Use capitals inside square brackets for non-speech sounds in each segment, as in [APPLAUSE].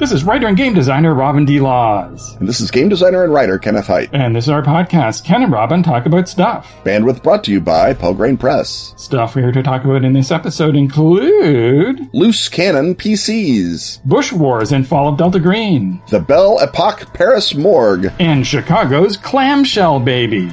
This is writer and game designer Robin D. Laws. And this is game designer and writer Kenneth Hite. And this is our podcast, Ken and Robin Talk About Stuff. Bandwidth brought to you by Pelgrane Press. Stuff we're here to talk about in this episode include Loose Cannon PCs, Bush Wars and Fall of Delta Green, the Belle Epoque Paris Morgue, and Chicago's Clamshell Baby.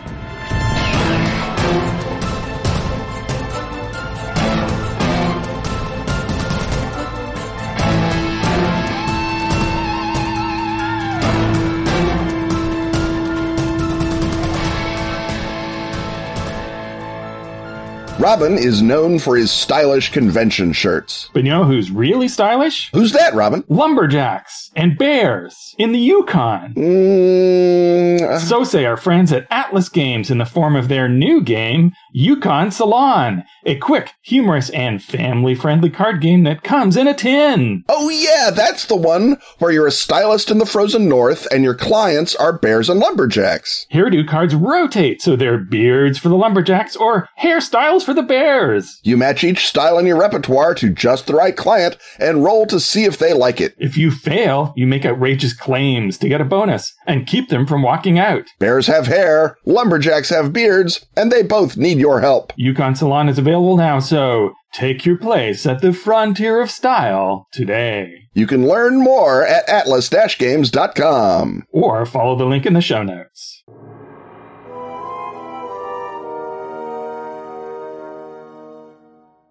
Robin is known for his stylish convention shirts. But you know who's really stylish? Who's that, Robin? Lumberjacks and bears in the Yukon. Mm, So say our friends at Atlas Games in the form of their new game, Yukon Salon, a quick, humorous, and family friendly card game that comes in a tin. oh yeah, that's the one where you're a stylist in the frozen north and your clients are bears and lumberjacks. Hairdo cards rotate, so they're beards for the lumberjacks or hairstyles for the bears. You match each style in your repertoire to just the right client and roll to see if they like it. If you fail, you make outrageous claims to get a bonus and keep them from walking out. Bears have hair, lumberjacks have beards, and they both need your help. Yukon Salon is available now, so take your place at the frontier of style today. You can learn more at atlas-games.com. Or follow the link in the show notes.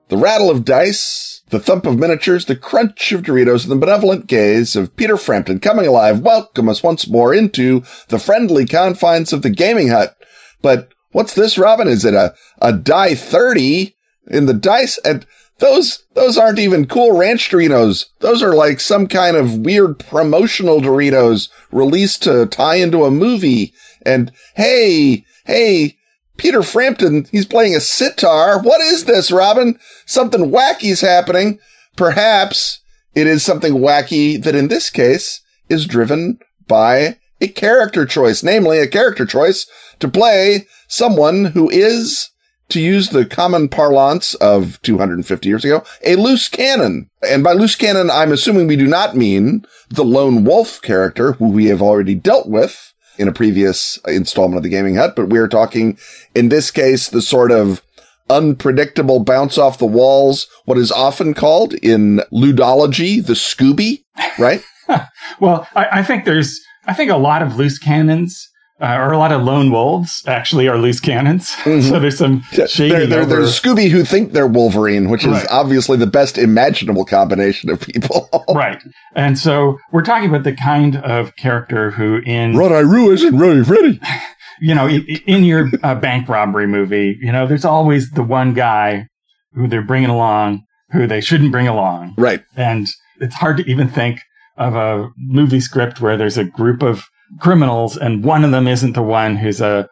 The rattle of dice, the thump of miniatures, the crunch of Doritos, and the benevolent gaze of Peter Frampton coming alive welcome us once more into the friendly confines of the gaming hut. But what's this, Robin? Is it a, a die 30 in the dice? And those, those aren't even cool ranch Doritos. Those are like some kind of weird promotional Doritos released to tie into a movie. And hey, hey, Peter Frampton, he's playing a sitar. What is this, Robin? Something wacky's happening. Perhaps it is something wacky that in this case is driven by a character choice, namely a character choice to play someone who is, to use the common parlance of 250 years ago, a loose cannon. And by loose cannon, I'm assuming we do not mean the lone wolf character who we have already dealt with in a previous installment of the Gaming Hut, but we're talking, in this case, the sort of unpredictable bounce off the walls, what is often called in ludology, the Scooby, right? [LAUGHS] Well, I, I think there's, I think a lot of loose cannons, uh, or a lot of lone wolves actually are loose cannons. [LAUGHS] so there's some shading There, there's Scooby who think they're Wolverine, which is Right. obviously the best imaginable combination of people. [LAUGHS] right. And so we're talking about the kind of character who in, Ronnie isn't really ready. [LAUGHS] you know, in, in your uh, bank robbery movie, you know, there's always the one guy who they're bringing along who they shouldn't bring along. Right. And it's hard to even think of a movie script where there's a group of criminals and one of them isn't the one who's a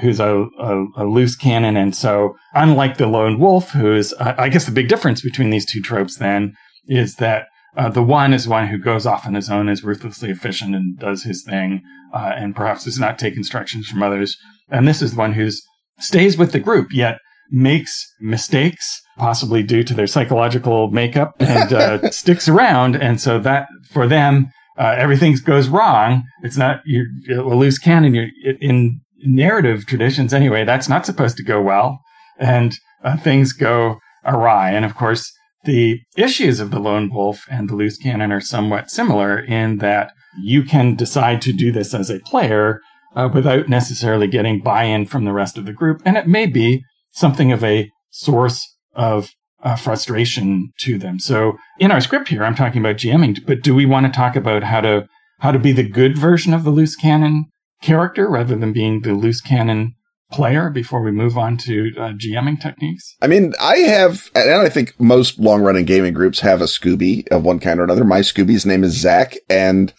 who's a, a, a loose cannon. And so, unlike the lone wolf, who's I guess the big difference between these two tropes then is that uh, the one is one who goes off on his own, is ruthlessly efficient, and does his thing, uh, and perhaps does not take instructions from others. And this is the one who's stays with the group yet makes mistakes, possibly due to their psychological makeup, and uh, [LAUGHS] sticks around. And so that for them, uh, everything goes wrong. It's not you're, a loose cannon. You're in narrative traditions anyway. That's not supposed to go well, and uh, things go awry. And of course, the issues of the lone wolf and the loose cannon are somewhat similar in that you can decide to do this as a player uh, without necessarily getting buy-in from the rest of the group, and it may be something of a source of uh, frustration to them. So in our script here, I'm talking about GMing, but do we want to talk about how to how to be the good version of the loose cannon character rather than being the loose cannon player before we move on to uh, GMing techniques? I mean, I have, and I think most long running gaming groups have a Scooby of one kind or another. My Scooby's name is Zach, and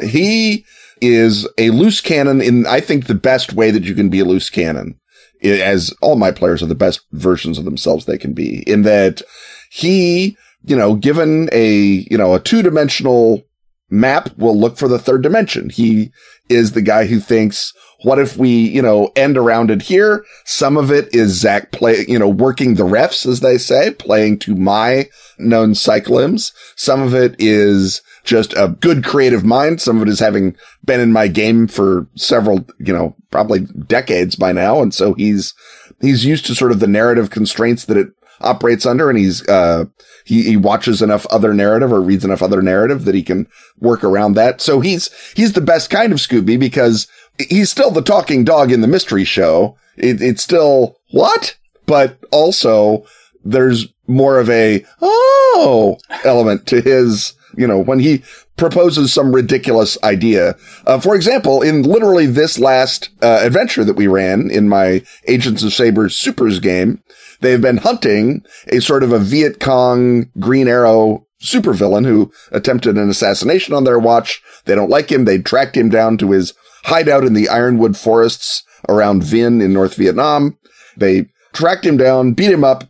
he is a loose cannon in, I think, the best way that you can be a loose cannon. As all my players are the best versions of themselves they can be, in that he, you know, given a, you know, a two dimensional map will look for the third dimension. He is the guy who thinks, what if we, you know, end around it here? Some of it is Zach play, you know, working the refs, as they say, playing to my known cyclims. Some of it is just a good creative mind. Some of it is having been in my game for several, you know, probably decades by now. And so he's, he's used to sort of the narrative constraints that it operates under. And he's, uh, he, he watches enough other narrative or reads enough other narrative that he can work around that. So he's, he's the best kind of Scooby because he's still the talking dog in the mystery show. It, it's still what? But also there's more of a, oh, element to his, you know, when he proposes some ridiculous idea. Uh, for example, in literally this last uh, adventure that we ran in my Agents of Saber Supers game, they've been hunting a sort of a Viet Cong Green Arrow supervillain who attempted an assassination on their watch. They don't like him. They tracked him down to his hideout in the Ironwood forests around Vinh in North Vietnam. They tracked him down, beat him up,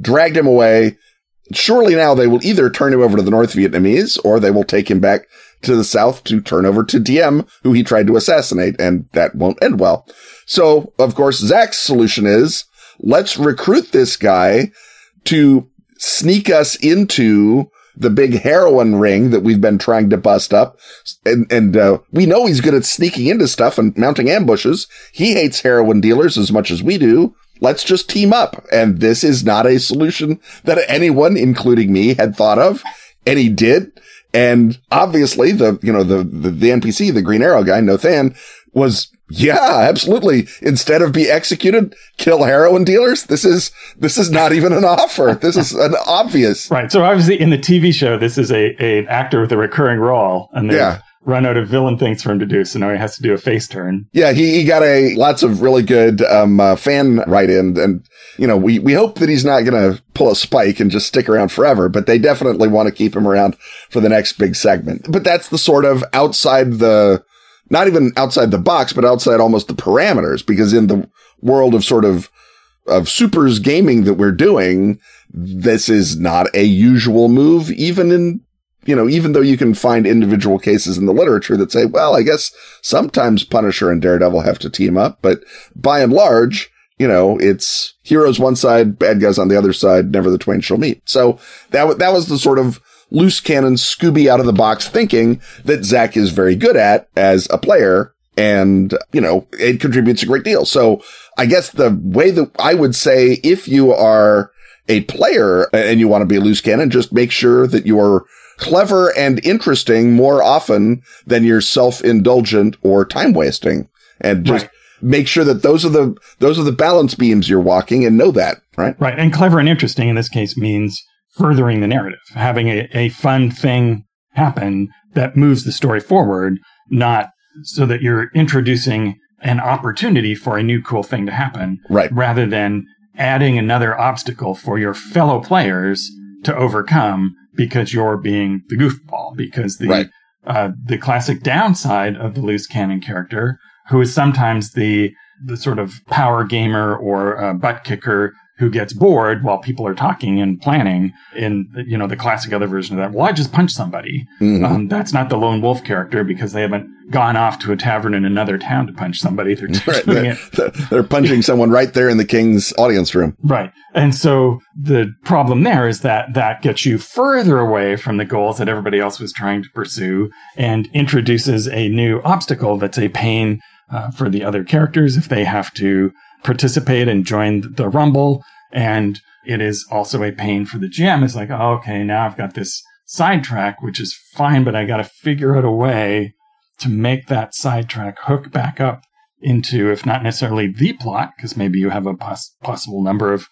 dragged him away. Surely now they will either turn him over to the North Vietnamese or they will take him back to the South to turn over to Diem, who he tried to assassinate, and that won't end well. So, of course, Zach's solution is let's recruit this guy to sneak us into the big heroin ring that we've been trying to bust up. And, and, uh, we know he's good at sneaking into stuff and mounting ambushes. He hates heroin dealers as much as we do let's just team up. And this is not a solution that anyone, including me, had thought of. And he did. And obviously the, you know, the, the, the NPC, the Green Arrow guy, Nothan was, yeah, absolutely. Instead of be executed, kill heroin dealers. This is, this is not even an offer. This is an obvious. Right. So obviously in the TV show, this is a, a an actor with a recurring role. And yeah run out of villain things for him to do. So now he has to do a face turn. Yeah, he, he got a lots of really good um, uh, fan write in, and you know we we hope that he's not going to pull a spike and just stick around forever. But they definitely want to keep him around for the next big segment. But that's the sort of outside the. Not even outside the box, but outside almost the parameters, because in the world of sort of of supers gaming that we're doing, this is not a usual move, even in you know, even though you can find individual cases in the literature that say, well, I guess sometimes Punisher and Daredevil have to team up, but by and large, you know, it's heroes one side, bad guys on the other side, never the twain shall meet. So that, w- that was the sort of loose cannon Scooby out of the box thinking that Zach is very good at as a player. And, you know, it contributes a great deal. So I guess the way that I would say if you are a player and you want to be a loose cannon, just make sure that you're clever and interesting more often than you're self-indulgent or time wasting. And just right. make sure that those are the, those are the balance beams you're walking and know that, right? Right. And clever and interesting in this case means furthering the narrative, having a, a fun thing happen that moves the story forward, not so that you're introducing an opportunity for a new cool thing to happen. Right. Rather than adding another obstacle for your fellow players to overcome because you're being the goofball. Because the right. uh, the classic downside of the loose cannon character, who is sometimes the the sort of power gamer or uh, butt kicker who gets bored while people are talking and planning in you know the classic other version of that well i just punch somebody mm-hmm. um, that's not the lone wolf character because they haven't gone off to a tavern in another town to punch somebody they're just [LAUGHS] right. doing [LAUGHS] they're, it they're punching someone right there in the king's audience room right and so the problem there is that that gets you further away from the goals that everybody else was trying to pursue and introduces a new obstacle that's a pain uh, for the other characters if they have to participate and join the Rumble. And it is also a pain for the GM. It's like, oh, okay, now I've got this sidetrack, which is fine, but I got to figure out a way to make that sidetrack hook back up into, if not necessarily the plot, because maybe you have a pos- possible number of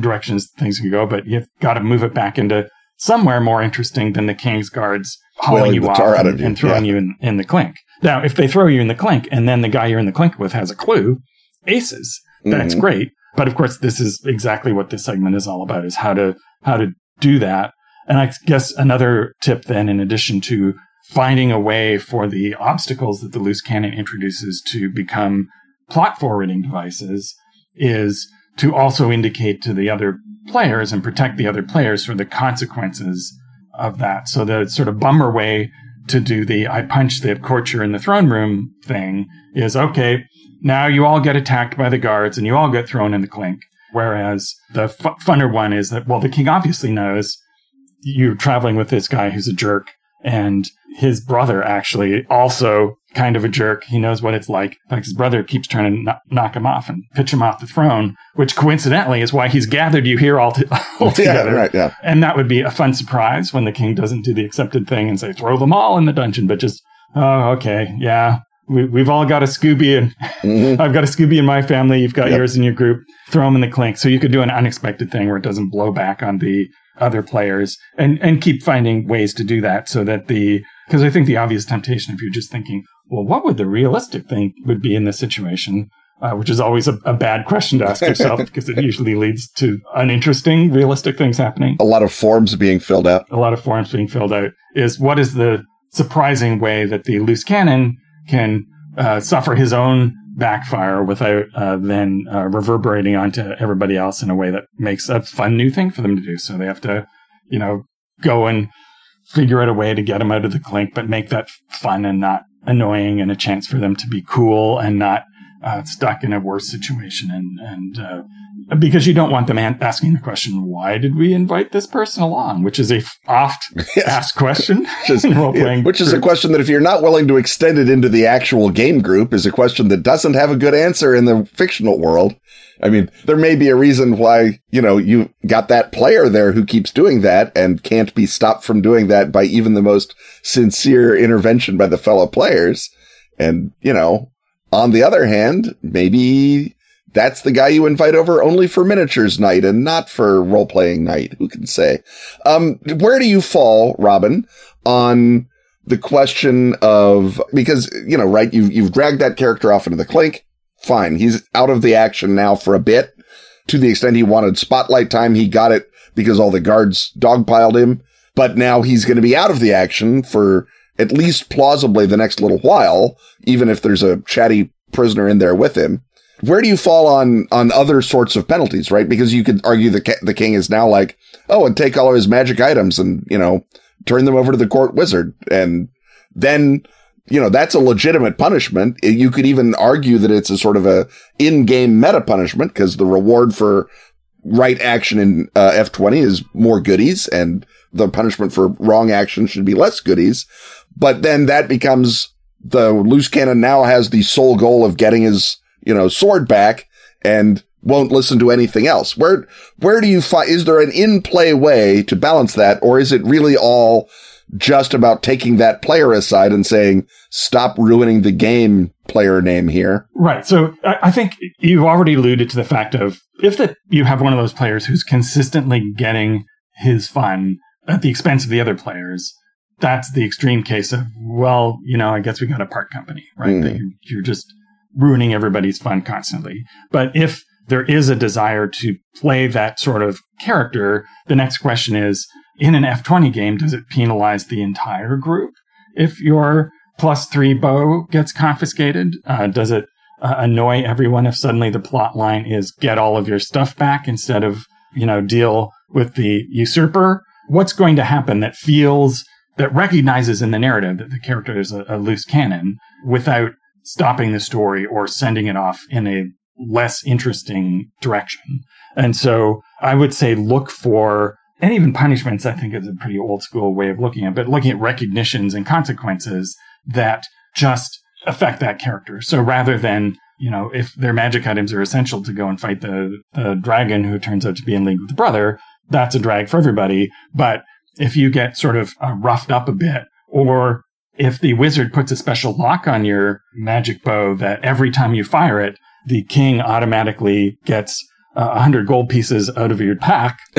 directions things can go, but you've got to move it back into somewhere more interesting than the King's Guards hauling you off and, and, throwing yeah. you in, in the clink. Now, if they throw you in the clink and then the guy you're in the clink with has a clue, aces. That's mm-hmm. great. But of course, this is exactly what this segment is all about is how to, how to do that. And I guess another tip then, in addition to finding a way for the obstacles that the loose cannon introduces to become plot forwarding devices is to also indicate to the other players and protect the other players for the consequences of that. So the sort of bummer way to do the I punch the courtier in the throne room thing is okay, now you all get attacked by the guards and you all get thrown in the clink. Whereas the f- funner one is that, well, the king obviously knows you're traveling with this guy who's a jerk And his brother actually also kind of a jerk. He knows what it's like. Fact, his brother keeps trying to knock him off and pitch him off the throne, which coincidentally is why he's gathered you here all, to- [LAUGHS] all together. Yeah, right, yeah. And that would be a fun surprise when the king doesn't do the accepted thing and say, throw them all in the dungeon, but just, oh, okay, yeah. We, we've all got a Scooby and Mhm. [LAUGHS] I've got a Scooby in my family. You've got Yep. yours in your group. Throw them in the clink. So you could do an unexpected thing where it doesn't blow back on the other players and, and keep finding ways to do that so that the, because I think the obvious temptation, if you're just thinking, well, what would the realistic thing would be in this situation? Uh, which is always a, a bad question to ask yourself [LAUGHS] because it usually leads to uninteresting, realistic things happening A lot of forms being filled out. a lot of forms being filled out is what is the surprising way that the loose cannon can uh, suffer his own backfire without uh, then uh, reverberating onto everybody else in a way that makes a fun new thing for them to do. So they have to, you know, go and figure out a way to get them out of the clink, but make that fun and not annoying and a chance for them to be cool and not uh, stuck in a worse situation. And, and, uh, because you don't want them asking the question, why did we invite this person along? Which is a f- oft [LAUGHS] Yes. asked question [LAUGHS] Which is, playing. which is a question that if you're not willing to extend it into the actual game group is a question that doesn't have a good answer in the fictional world. I mean, there may be a reason why, you know, you got that player there who keeps doing that and can't be stopped from doing that by even the most sincere intervention by the fellow players. And, you know, on the other hand, maybe that's the guy you invite over only for miniatures night and not for role playing night. Who can say? Um, where do you fall, Robin, on the question of, because, you know, right, you've, you've dragged that character off into the clink. Fine. He's out of the action now for a bit. To the extent he wanted spotlight time, he got it because all the guards dogpiled him. But now he's going to be out of the action for at least plausibly the next little while, even if there's a chatty prisoner in there with him. Where do you fall on, on other sorts of penalties, right? Because you could argue the, the king is now like, oh, and take all of his magic items and, you know, turn them over to the court wizard. And then, you know, that's a legitimate punishment. You could even argue that it's a sort of a in-game meta punishment because the reward for right action in uh, F20 is more goodies and the punishment for wrong action should be less goodies. But then that becomes the loose cannon now has the sole goal of getting his, you know, sword back and won't listen to anything else. Where, where do you find, is there an in play way to balance that? Or is it really all just about taking that player aside and saying, stop ruining the game player name here? Right. So I, think you've already alluded to the fact of if that you have one of those players who's consistently getting his fun at the expense of the other players, that's the extreme case of, well, you know, I guess we got a part company, right? That you're, you're just ruining everybody's fun constantly. But if there is a desire to play that sort of character, the next question is, in an F20 game, does it penalize the entire group? If your plus three bow gets confiscated, uh, does it uh, annoy everyone if suddenly the plot line is get all of your stuff back instead of, you know, deal with the usurper? What's going to happen that feels, that recognizes in the narrative that the character is a, a loose cannon without stopping the story or sending it off in a less interesting direction? And so I would say look for, and even punishments, I think is a pretty old school way of looking at but looking at recognitions and consequences that just affect that character. So rather than, you know, if their magic items are essential to go and fight the, the dragon who turns out to be in league with the brother, that's a drag for everybody. But if you get sort of uh, roughed up a bit, or if the wizard puts a special lock on your magic bow that every time you fire it, the king automatically gets uh, 100 gold pieces out of your pack. [LAUGHS]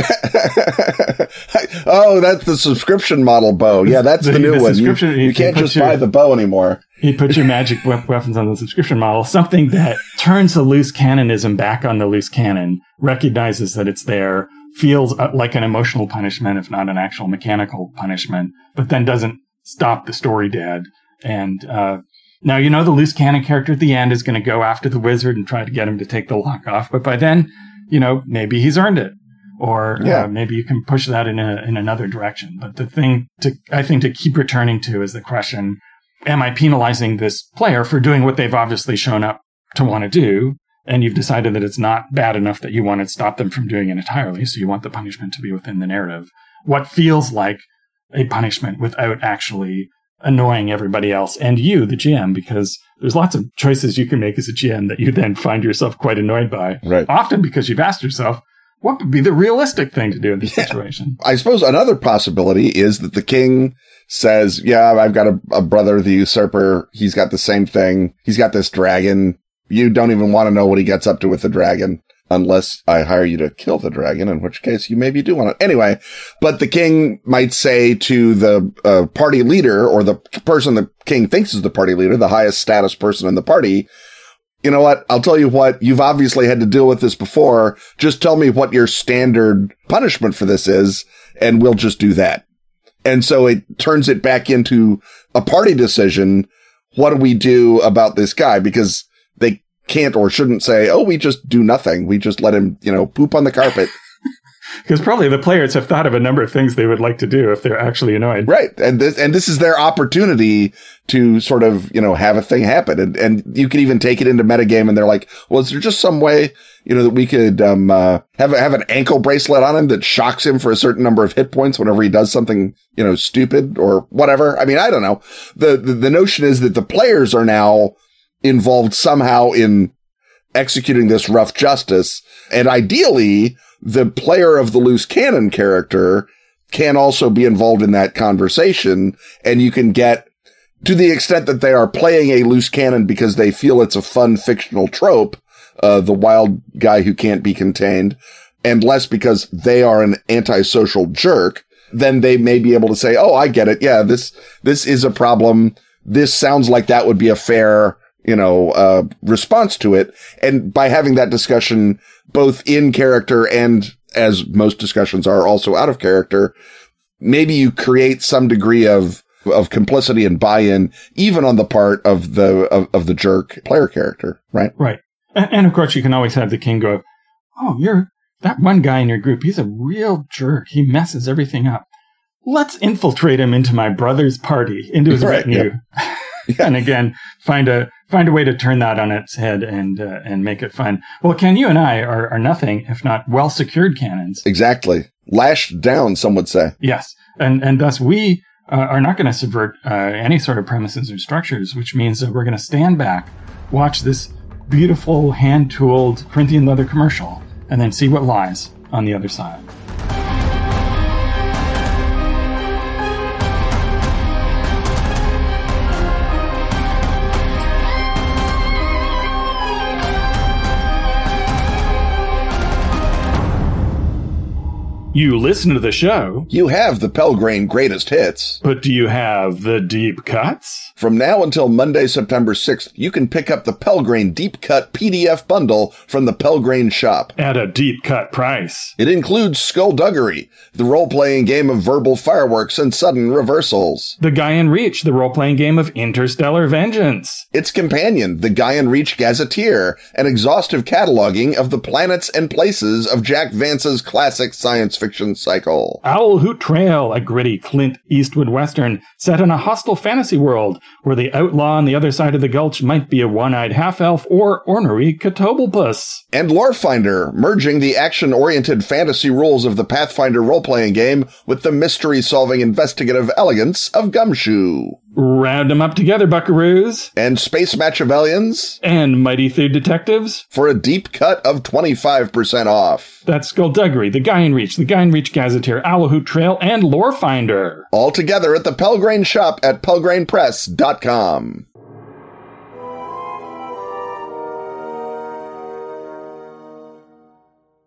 oh, that's the subscription model bow. Yeah, that's the, [LAUGHS] The- new the one. You, you can't just your- buy the bow anymore. He puts your magic we- weapons on the subscription model, something that turns the loose cannonism back on the loose cannon, recognizes that it's there, feels uh, like an emotional punishment, if not an actual mechanical punishment, but then doesn't stop the story dead. And uh, now you know the loose cannon character at the end is going to go after the wizard and try to get him to take the lock off, but by then, you know, maybe he's earned it. Or Yeah. uh, maybe you can push that in a, in another direction. But the thing to, I think to keep returning to is the question, am I penalizing this player for doing what they've obviously shown up to want to do? And you've decided that it's not bad enough that you want to stop them from doing it entirely. So you want the punishment to be within the narrative. What feels like a punishment without actually annoying everybody else and you, the GM, because there's lots of choices you can make as a GM that you then find yourself quite annoyed by. Right. Often because you've asked yourself, what would be the realistic thing to do in this Yeah. situation? I suppose another possibility is that the king says, yeah, I've got a, a brother, the usurper. He's got the same thing. He's got this dragon. You don't even want to know what he gets up to with the dragon unless I hire you to kill the dragon, in which case you maybe do want to. Anyway, but the king might say to the uh, party leader or the person the king thinks is the party leader, the highest status person in the party, you know what? I'll tell you what. You've obviously had to deal with this before. Just tell me what your standard punishment for this is, and we'll just do that. And so it turns it back into a party decision. What do we do about this guy? Because they can't or shouldn't say, Oh, we just do nothing. We just let him, you know, poop on the carpet. [LAUGHS] Because probably the players have thought of a number of things they would like to do if they're actually annoyed. right. And this, and this is their opportunity to sort of, you know, have a thing happen. And, and you can even take it into metagame and they're like, well, is there just some way, you know, that we could, um, uh, have, have an ankle bracelet on him that shocks him for a certain number of hit points whenever he does something, you know, stupid or whatever. I mean, I don't know. The, the, the notion is that the players are now involved somehow in executing this rough justice. And ideally, the player of the loose cannon character can also be involved in that conversation and you can get to the extent that they are playing a loose cannon because they feel it's a fun fictional trope, uh, the wild guy who can't be contained and less because they are an antisocial jerk, then they may be able to say, Oh, I get it. Yeah, this, this is a problem. This sounds like that would be a fair, you know, uh, response to it. And by having that discussion both in character and as most discussions are also out of character, maybe you create some degree of, of complicity and buy-in, even on the part of the, of, of the jerk player character, right? Right. And, of course, you can always have the king go, Oh, you're that one guy in your group. He's a real jerk. He messes everything up. Let's infiltrate him into my brother's party, into his Right, retinue. [LAUGHS] [LAUGHS] and again, find a find a way to turn that on its head and uh, and make it fun. Well, Ken, you and I are, are nothing if not well secured cannons. Exactly. Lashed down, some would say. Yes, and and thus we uh, are not going to subvert uh, any sort of premises or structures, which means that we're going to stand back, watch this beautiful hand tooled Corinthian leather commercial, and then see what lies on the other side. You listen to the show, You have the Pelgrane greatest hits. but do you have the deep cuts? From now until Monday, September 6th, you can pick up the Pelgrane Deep Cut PDF bundle from the Pelgrane shop. At a deep cut price. It includes Skullduggery, the role-playing game of verbal fireworks and sudden reversals. The Gaian Reach, the role playing game of Interstellar Vengeance. Its companion, the Gaian Reach Gazetteer, an exhaustive cataloging of the planets and places of Jack Vance's classic science fiction cycle. Owl Hoot Trail, a gritty Clint Eastwood western set in a hostile fantasy world where the outlaw on the other side of the gulch might be a one-eyed half-elf or ornery Catoblepas. And Lorefinder, merging the action-oriented fantasy rules of the Pathfinder role-playing game with the mystery-solving investigative elegance of Gumshoe. Round them up together, buckaroos. And Space Machiavellians And Mighty Thieves Detectives. for a deep cut of 25% off. That's Skullduggery, the Gaian Reach, the Gaian Reach Gazetteer, Owl Hoot Trail, and Lorefinder. All together at the Pelgrane shop at pelgranepress.com.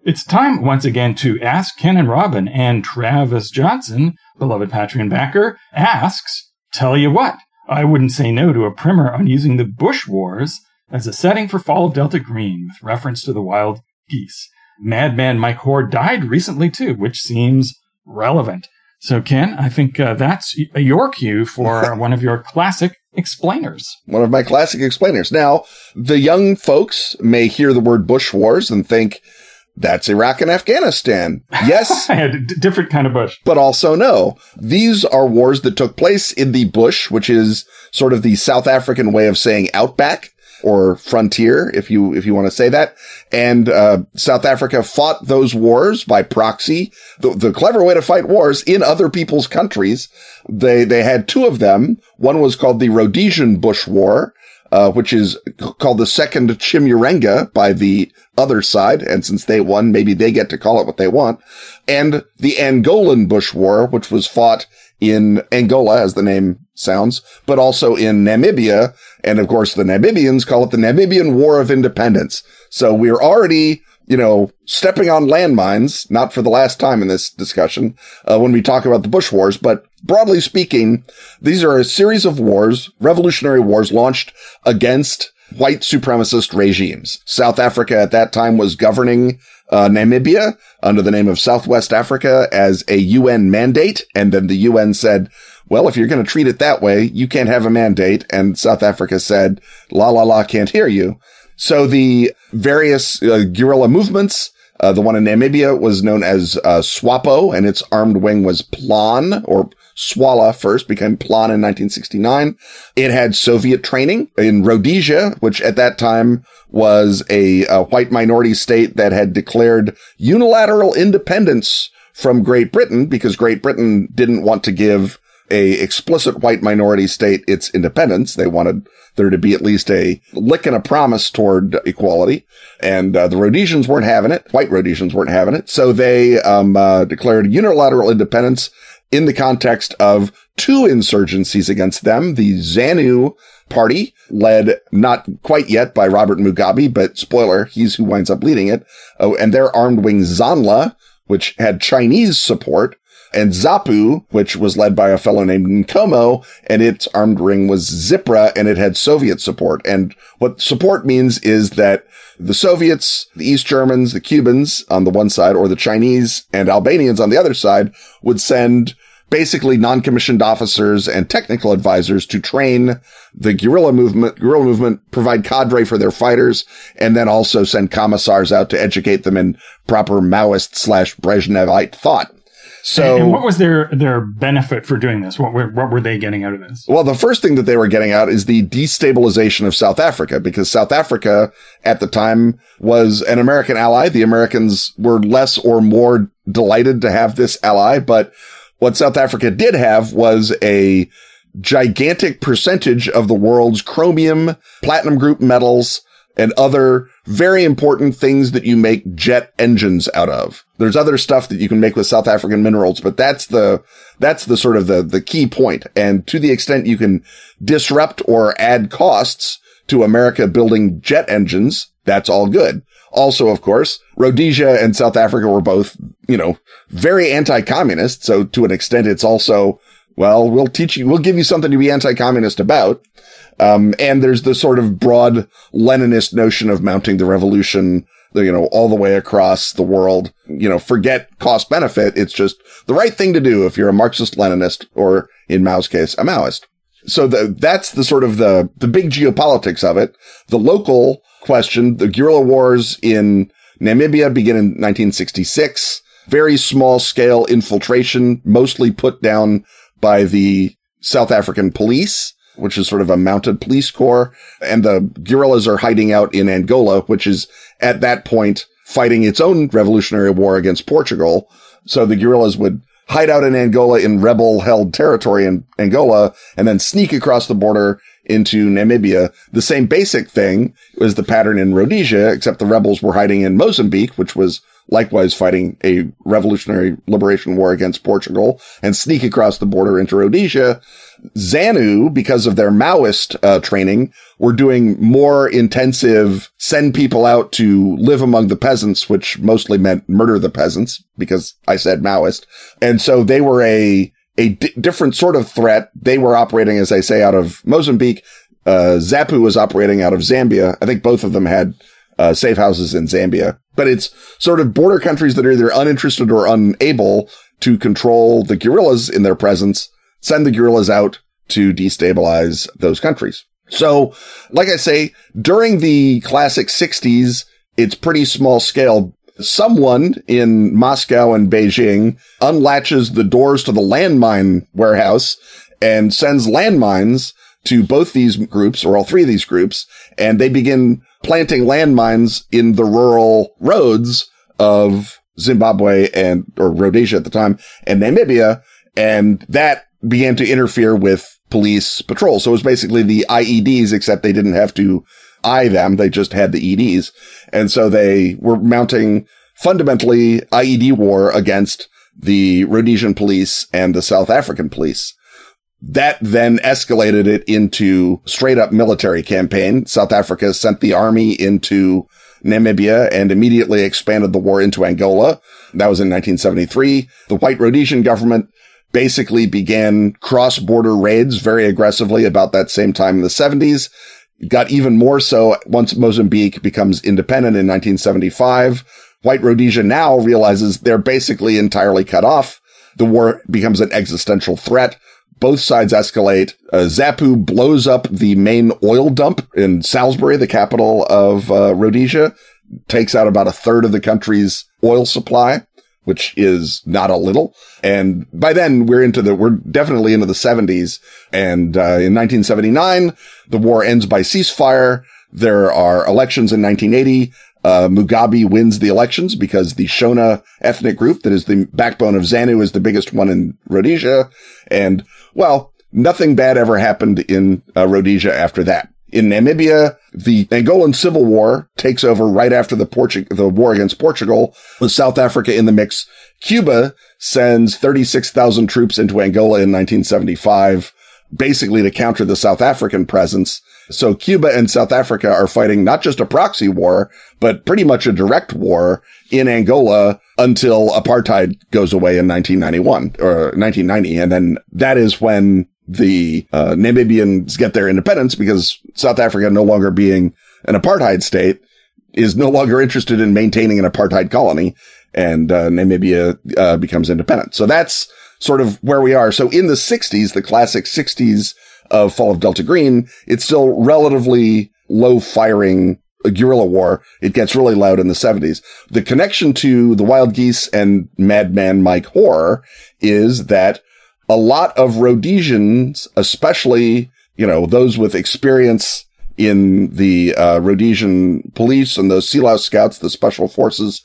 It's time once again to ask Ken and Robin, and Travis Johnson, beloved Patreon backer, asks, Tell you what, I wouldn't say no to a primer on using the Bush Wars as a setting for Fall of Delta Green with reference to the wild geese. Madman Mike Hoare died recently too, which seems relevant. So, Ken, I think uh, that's your cue for [LAUGHS] one of your classic explainers. One of my classic explainers. Now, the young folks may hear the word Bush Wars and think that's Iraq and Afghanistan. Yes, I had a d- different kind of bush. but also no. These are wars that took place in the bush, which is sort of the South African way of saying outback. Or frontier, if you, if you want to say that. And, uh, South Africa fought those wars by proxy. The, the clever way to fight wars in other people's countries. They, they had two of them. One was called the Rhodesian Bush War, uh, which is called the second Chimurenga by the other side. And since they won, maybe they get to call it what they want. And the Angolan Bush War, which was fought in Angola, as the name sounds, but also in Namibia. And of course, the Namibians call it the Namibian War of Independence. So we're already, you know, stepping on landmines, not for the last time in this discussion, uh, when we talk about the Bush Wars, but broadly speaking, these are a series of wars, revolutionary wars launched against white supremacist regimes. South Africa at that time was governing uh, Namibia under the name of Southwest Africa as a UN mandate. And then the UN said, well, if you're going to treat it that way, you can't have a mandate. And South Africa said, la la la, can't hear you. So the various uh, guerrilla movements, uh, the one in Namibia was known as uh, SWAPO and its armed wing was PLAN or SWALA first became PLAN in 1969. It had Soviet training in Rhodesia, which at that time was a, a white minority state that had declared unilateral independence from Great Britain because Great Britain didn't want to give a explicit white minority state its independence. They wanted there to be at least a lick and a promise toward equality. And uh, the Rhodesians weren't having it. White Rhodesians weren't having it. So they um, uh, declared unilateral independence in the context of two insurgencies against them. The ZANU party led not quite yet by Robert Mugabe, but spoiler, he's who winds up leading it. Oh, and their armed wing ZANLA, which had Chinese support, and ZAPU, which was led by a fellow named Nkomo, and its armed ring was ZIPRA, and it had Soviet support. And what support means is that the Soviets, the East Germans, the Cubans on the one side, or the Chinese and Albanians on the other side would send basically non-commissioned officers and technical advisors to train the guerrilla movement, guerrilla movement, provide cadre for their fighters, and then also send commissars out to educate them in proper Maoist slash Brezhnevite thought. So, and, what was their their benefit for doing this? What were what were they getting out of this? Well, the first thing that they were getting out is the destabilization of South Africa, because South Africa at the time was an American ally. The Americans were less or more delighted to have this ally, but what South Africa did have was a gigantic percentage of the world's chromium, platinum group metals, and other very important things that you make jet engines out of. There's other stuff that you can make with South African minerals, but that's the, that's the sort of the, the key point. And to the extent you can disrupt or add costs to America building jet engines, that's all good. Also, of course, Rhodesia and South Africa were both, you know, very anti-communist. So to an extent, it's also, well, we'll teach you, we'll give you something to be anti-communist about. Um, and there's the sort of broad Leninist notion of mounting the revolution, you know, all the way across the world. You know, forget cost benefit. It's just the right thing to do if you're a Marxist Leninist or in Mao's case, a Maoist. So the, that's the sort of the, the big geopolitics of it. The local question, the guerrilla wars in Namibia begin in 1966. Very small scale infiltration, mostly put down by the South African police, which is sort of a mounted police corps. And the guerrillas are hiding out in Angola, which is at that point fighting its own revolutionary war against Portugal. So the guerrillas would hide out in Angola in rebel held territory in Angola and then sneak across the border into Namibia. The same basic thing was the pattern in Rhodesia, except the rebels were hiding in Mozambique, which was likewise fighting a revolutionary liberation war against Portugal and sneak across the border into Rhodesia. ZANU, because of their Maoist uh, training, were doing more intensive send people out to live among the peasants, which mostly meant murder the peasants because I said Maoist. And so they were a, different sort of threat. They were operating, as I say, out of Mozambique. Uh, ZAPU was operating out of Zambia. I think both of them had uh, safe houses in Zambia, but it's sort of border countries that are either uninterested or unable to control the guerrillas in their presence send the guerrillas out to destabilize those countries. So, like I say, during the classic 60s, it's pretty small scale. Someone in Moscow and Beijing unlatches the doors to the landmine warehouse and sends landmines to both these groups or all three of these groups. and they begin planting landmines in the rural roads of Zimbabwe and, or Rhodesia at the time and Namibia. And that began to interfere with police patrol. So it was basically the IEDs, except they didn't have to eye them. They just had the EDs. And so they were mounting fundamentally IED war against the Rhodesian police and the South African police. That then escalated it into straight up military campaign. South Africa sent the army into Namibia and immediately expanded the war into Angola. That was in 1973. The white Rhodesian government basically began cross border raids very aggressively about that same time in the 70s. Got even more so once Mozambique becomes independent in 1975. White Rhodesia now realizes they're basically entirely cut off. The war becomes an existential threat. Both sides escalate. Uh, blows up the main oil dump in Salisbury, the capital of uh, Rhodesia, takes out about a third of the country's oil supply which is not a little. And by then we're into the, we're definitely into the seventies. And, uh, in 1979, the war ends by ceasefire. There are elections in 1980. Uh, Mugabe wins the elections because the Shona ethnic group that is the backbone of ZANU is the biggest one in Rhodesia. And well, nothing bad ever happened in uh, Rhodesia after that. In Namibia, the Angolan civil war takes over right after the Portu- the war against Portugal with South Africa in the mix. Cuba sends 36,000 troops into Angola in 1975, basically to counter the South African presence. So Cuba and South Africa are fighting not just a proxy war, but pretty much a direct war in Angola until apartheid goes away in 1991 or 1990. And then that is when the uh, Namibians get their independence because South Africa no longer being an apartheid state is no longer interested in maintaining an apartheid colony and uh, Namibia uh, becomes independent. So that's sort of where we are. So in the 60s, the classic 60s of Fall of Delta Green, it's still relatively low firing guerrilla war. It gets really loud in the 70s. The connection to the Wild Geese and Madman Mike Hoare is that a lot of Rhodesians, especially, you know, those with experience in the uh, Rhodesian police and those Selous Scouts, the special forces,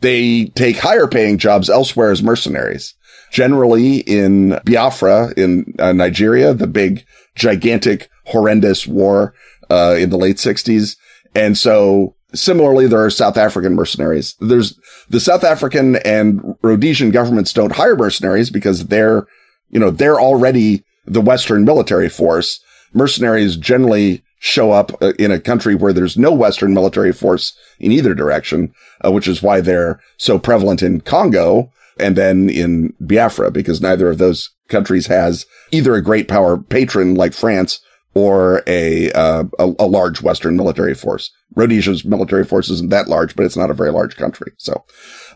they take higher paying jobs elsewhere as mercenaries. Generally in Biafra in uh, Nigeria, the big, gigantic, horrendous war uh, in the late 60s. And so similarly, there are South African mercenaries. There's the South African and Rhodesian governments don't hire mercenaries because they're you know, they're already the Western military force. Mercenaries generally show up uh, in a country where there's no Western military force in either direction, uh, which is why they're so prevalent in Congo and then in Biafra, because neither of those countries has either a great power patron like France or a, uh, a, a, large Western military force. Rhodesia's military force isn't that large, but it's not a very large country. So,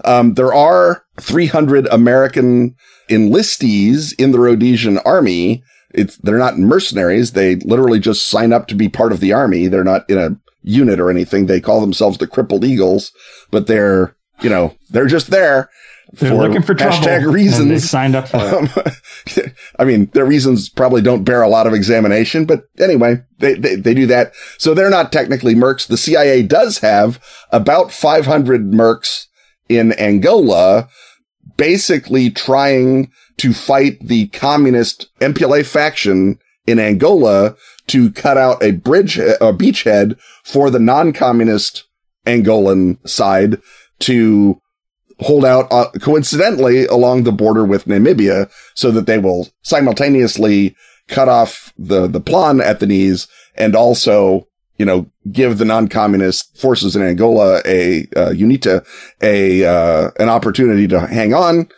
um, there are 300 American enlistees in the Rhodesian army. It's, they're not mercenaries. They literally just sign up to be part of the army. They're not in a unit or anything. They call themselves the crippled eagles, but they're, you know, they're just there. They're for looking for hashtag trouble. reasons. They signed up for um, [LAUGHS] I mean, their reasons probably don't bear a lot of examination, but anyway, they, they, they do that. So they're not technically mercs. The CIA does have about 500 mercs in Angola basically trying to fight the communist MPLA faction in Angola to cut out a bridge, a beachhead for the non-communist Angolan side to hold out uh, coincidentally along the border with Namibia so that they will simultaneously cut off the, the plan at the knees and also you know, give the non-communist forces in Angola a, uh, UNITA a, uh, an opportunity to hang on.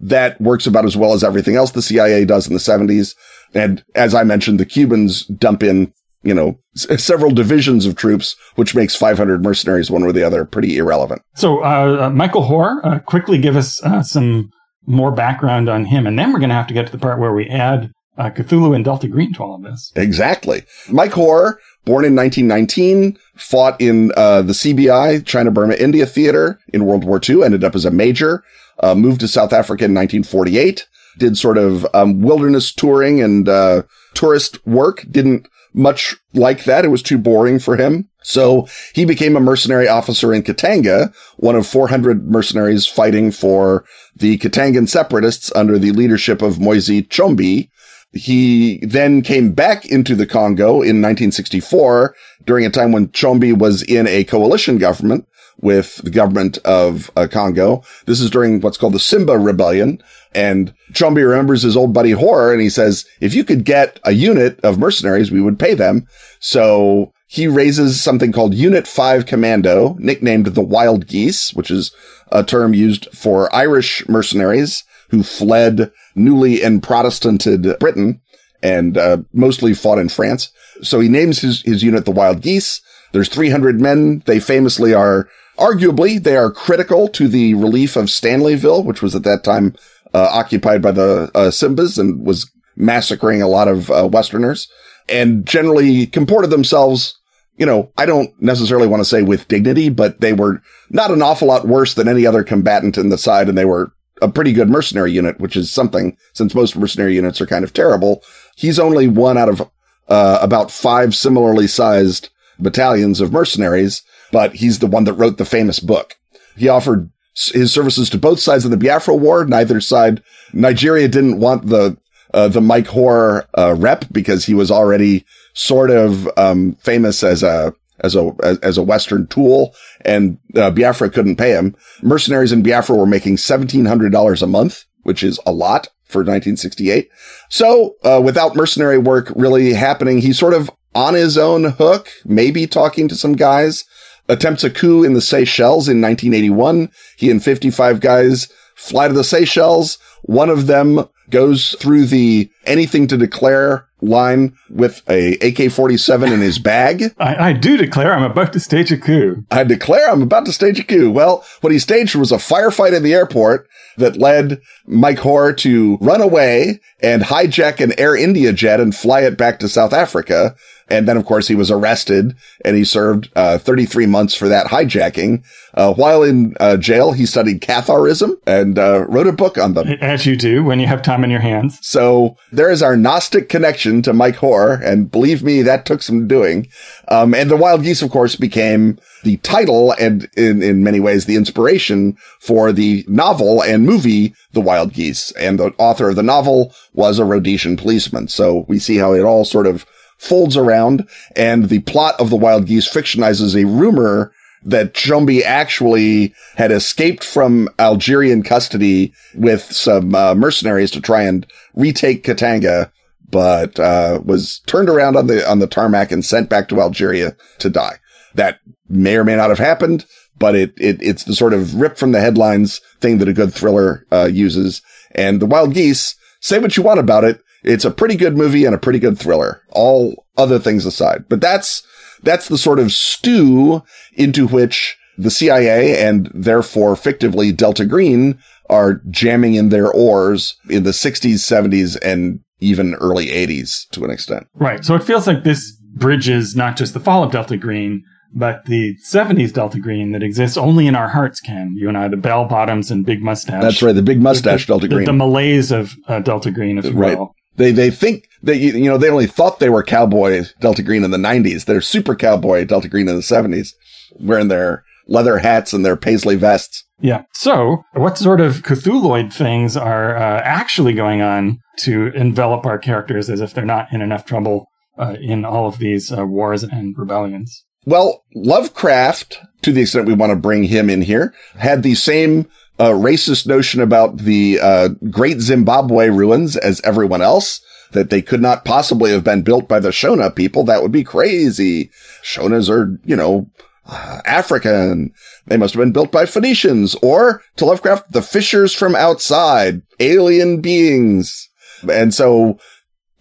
That works about as well as everything else the CIA does in the seventies. And as I mentioned, the Cubans dump in, you know, s- several divisions of troops, which makes 500 mercenaries one or the other pretty irrelevant. So, uh, uh Michael Hoare, uh, quickly give us uh, some more background on him. And then we're going to have to get to the part where we add uh, Cthulhu and Delta Green to all of this. Exactly. Mike Hoare born in 1919, fought in uh, the CBI, China Burma India Theater in World War II, ended up as a major, uh, moved to South Africa in 1948, did sort of um, wilderness touring and uh, tourist work, didn't much like that. It was too boring for him. So he became a mercenary officer in Katanga, one of 400 mercenaries fighting for the Katangan separatists under the leadership of Moise Tshombe. He then came back into the Congo in 1964 during a time when Tshombe was in a coalition government with the government of uh, Congo. This is during what's called the Simba Rebellion. And Tshombe remembers his old buddy Hoare and he says, if you could get a unit of mercenaries, we would pay them. So he raises something called Unit 5 Commando, nicknamed the Wild Geese, which is a term used for Irish mercenaries who fled newly and Protestanted Britain and uh, mostly fought in France. So he names his, his unit the Wild Geese. There's 300 men. They famously are, arguably, they are critical to the relief of Stanleyville, which was at that time uh, occupied by the uh, Simbas and was massacring a lot of uh, Westerners and generally comported themselves you know, I don't necessarily want to say with dignity, but they were not an awful lot worse than any other combatant in the side. And they were a pretty good mercenary unit, which is something since most mercenary units are kind of terrible. He's only one out of uh, about five similarly sized battalions of mercenaries, but he's the one that wrote the famous book. He offered his services to both sides of the Biafra war. Neither side, Nigeria didn't want the uh, the Mike Hoare uh, rep because he was already sort of um, famous as a as a as, a Western tool, and uh, Biafra couldn't pay him. Mercenaries in Biafra were making seventeen hundred dollars a month, which is a lot for 1968. So, uh, without mercenary work really happening, he's sort of on his own hook, maybe talking to some guys. Attempts a coup in the Seychelles in 1981. He and 55 guys fly to the Seychelles. One of them goes through the anything to declare line with a AK-47 in his bag. [LAUGHS] I, I, do declare I'm about to stage a coup. I declare I'm about to stage a coup. Well, what he staged was a firefight in the airport that led Mike Hoare to run away and hijack an Air India jet and fly it back to South Africa. And then, of course, he was arrested and he served uh, 33 months for that hijacking. Uh, while in uh, jail, he studied Catharism and uh, wrote a book on them. As you do when you have time in your hands. So there is our Gnostic connection to Mike Hoare. And believe me, that took some doing. Um, and the Wild Geese, of course, became the title and in, in many ways the inspiration for the novel and movie The Wild Geese. And the author of the novel was a Rhodesian policeman. So we see how it all sort of folds around and the plot of the wild geese fictionizes a rumor that Tshombe actually had escaped from Algerian custody with some uh, mercenaries to try and retake Katanga, but uh, was turned around on the on the tarmac and sent back to Algeria to die. That may or may not have happened, but it, it it's the sort of rip from the headlines thing that a good thriller uh, uses. And the Wild Geese, say what you want about it, it's a pretty good movie and a pretty good thriller, all other things aside. But that's, that's the sort of stew into which the CIA and therefore fictively Delta Green are jamming in their oars in the 60s, 70s, and even early 80s to an extent. Right. So it feels like this bridges not just the fall of Delta Green, but the 70s Delta Green that exists only in our hearts, Ken. You and I, the bell bottoms and big mustache. That's right, the big mustache the, Delta the, Green. The, the malaise of uh, Delta Green, if you right. will. They, they think that, you, know, they only thought they were cowboy Delta Green in the 90s. They're super cowboy Delta Green in the 70s, wearing their leather hats and their paisley vests. Yeah. So, what sort of Cthulhuid things are uh, actually going on to envelop our characters as if they're not in enough trouble uh, in all of these uh, wars and rebellions? Well, Lovecraft, to the extent we want to bring him in here, had the same uh, racist notion about the uh, Great Zimbabwe ruins as everyone else. That they could not possibly have been built by the Shona people. That would be crazy. Shonas are, you know, uh, African. They must have been built by Phoenicians or to Lovecraft, the fishers from outside, alien beings. And so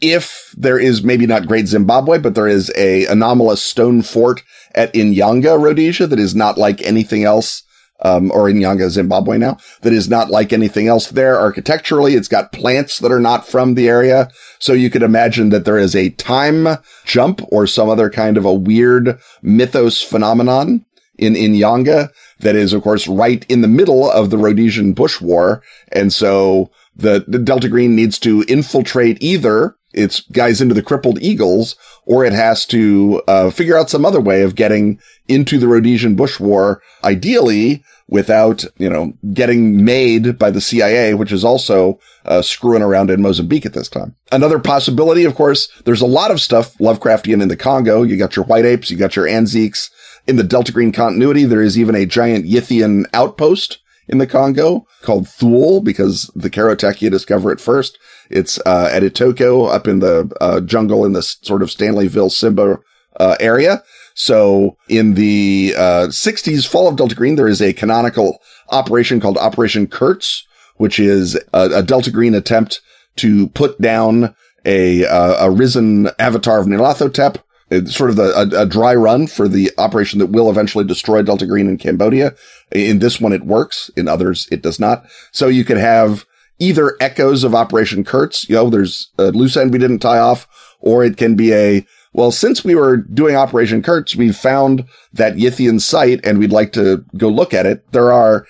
if there is maybe not Great Zimbabwe, but there is a anomalous stone fort at Inyanga, Rhodesia that is not like anything else um, or Inyanga, Zimbabwe now, that is not like anything else there architecturally. It's got plants that are not from the area. So you could imagine that there is a time jump or some other kind of a weird mythos phenomenon in Inyanga that is, of course, right in the middle of the Rhodesian Bush War. And so the, the Delta Green needs to infiltrate either its guys into the crippled eagles, or it has to uh, figure out some other way of getting into the Rhodesian Bush War, ideally without, you know, getting made by the CIA, which is also uh, screwing around in Mozambique at this time. Another possibility, of course, there's a lot of stuff Lovecraftian in the Congo. You got your white apes, you got your Anzieks. In the Delta Green continuity, there is even a giant Yithian outpost in the Congo called Thule because the Karotechia discover it first. It's uh, at Itoko up in the uh, jungle in the sort of Stanleyville Simba uh, area. So in the uh, 60s, Fall of Delta Green, there is a canonical operation called Operation Kurtz, which is a, a Delta Green attempt to put down a, uh, a risen avatar of Nyarlathotep. It's sort of the, a, a, dry run for the operation that will eventually destroy Delta Green in Cambodia. In this one, it works. In others, it does not. So you could have either echoes of Operation Kurtz. You know, there's a loose end we didn't tie off, or it can be a, well, since we were doing Operation Kurtz, we found that Yithian site and we'd like to go look at it. There are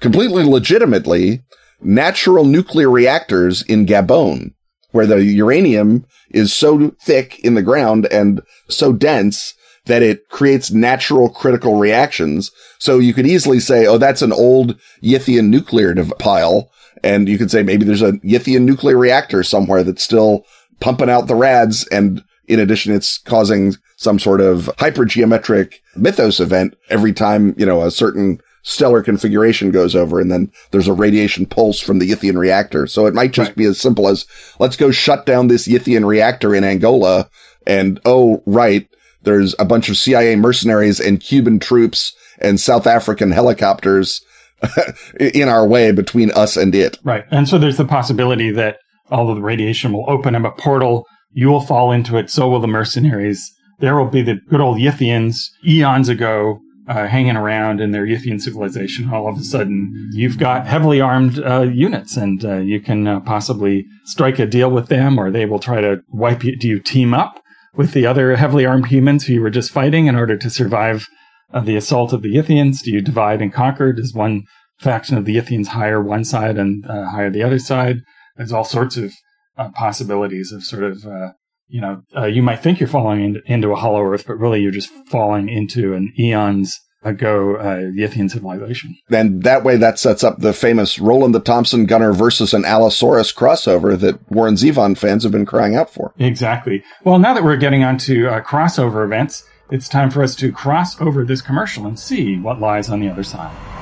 completely legitimately natural nuclear reactors in Gabon where the uranium is so thick in the ground and so dense that it creates natural critical reactions. So you could easily say, oh, that's an old Yithian nuclear pile. And you could say maybe there's a Yithian nuclear reactor somewhere that's still pumping out the rads. And in addition, it's causing some sort of hypergeometric mythos event every time, you know, a certain stellar configuration goes over and then there's a radiation pulse from the Yithian reactor. So it might just right. be as simple as let's go shut down this Yithian reactor in Angola. And oh, right. There's a bunch of CIA mercenaries and Cuban troops and South African helicopters [LAUGHS] in our way between us and it. Right. And so there's the possibility that all of the radiation will open up a portal. You will fall into it. So will the mercenaries. There will be the good old Yithians eons ago uh, hanging around in their Yithian civilization, all of a sudden you've got heavily armed uh, units, and uh, you can uh, possibly strike a deal with them, or they will try to wipe you. Do you team up with the other heavily armed humans who you were just fighting in order to survive uh, the assault of the Yithians? Do you divide and conquer? Does one faction of the Yithians hire one side and uh, hire the other side? There's all sorts of possibilities of sort of you know, uh, you might think you're falling in, into a hollow earth, but really you're just falling into an eons ago uh, Yithian civilization. And that way, that sets up the famous Roland the Thompson Gunner versus an Allosaurus crossover that Warren Zevon fans have been crying out for. Exactly. Well, now that we're getting onto uh, crossover events, it's time for us to cross over this commercial and see what lies on the other side.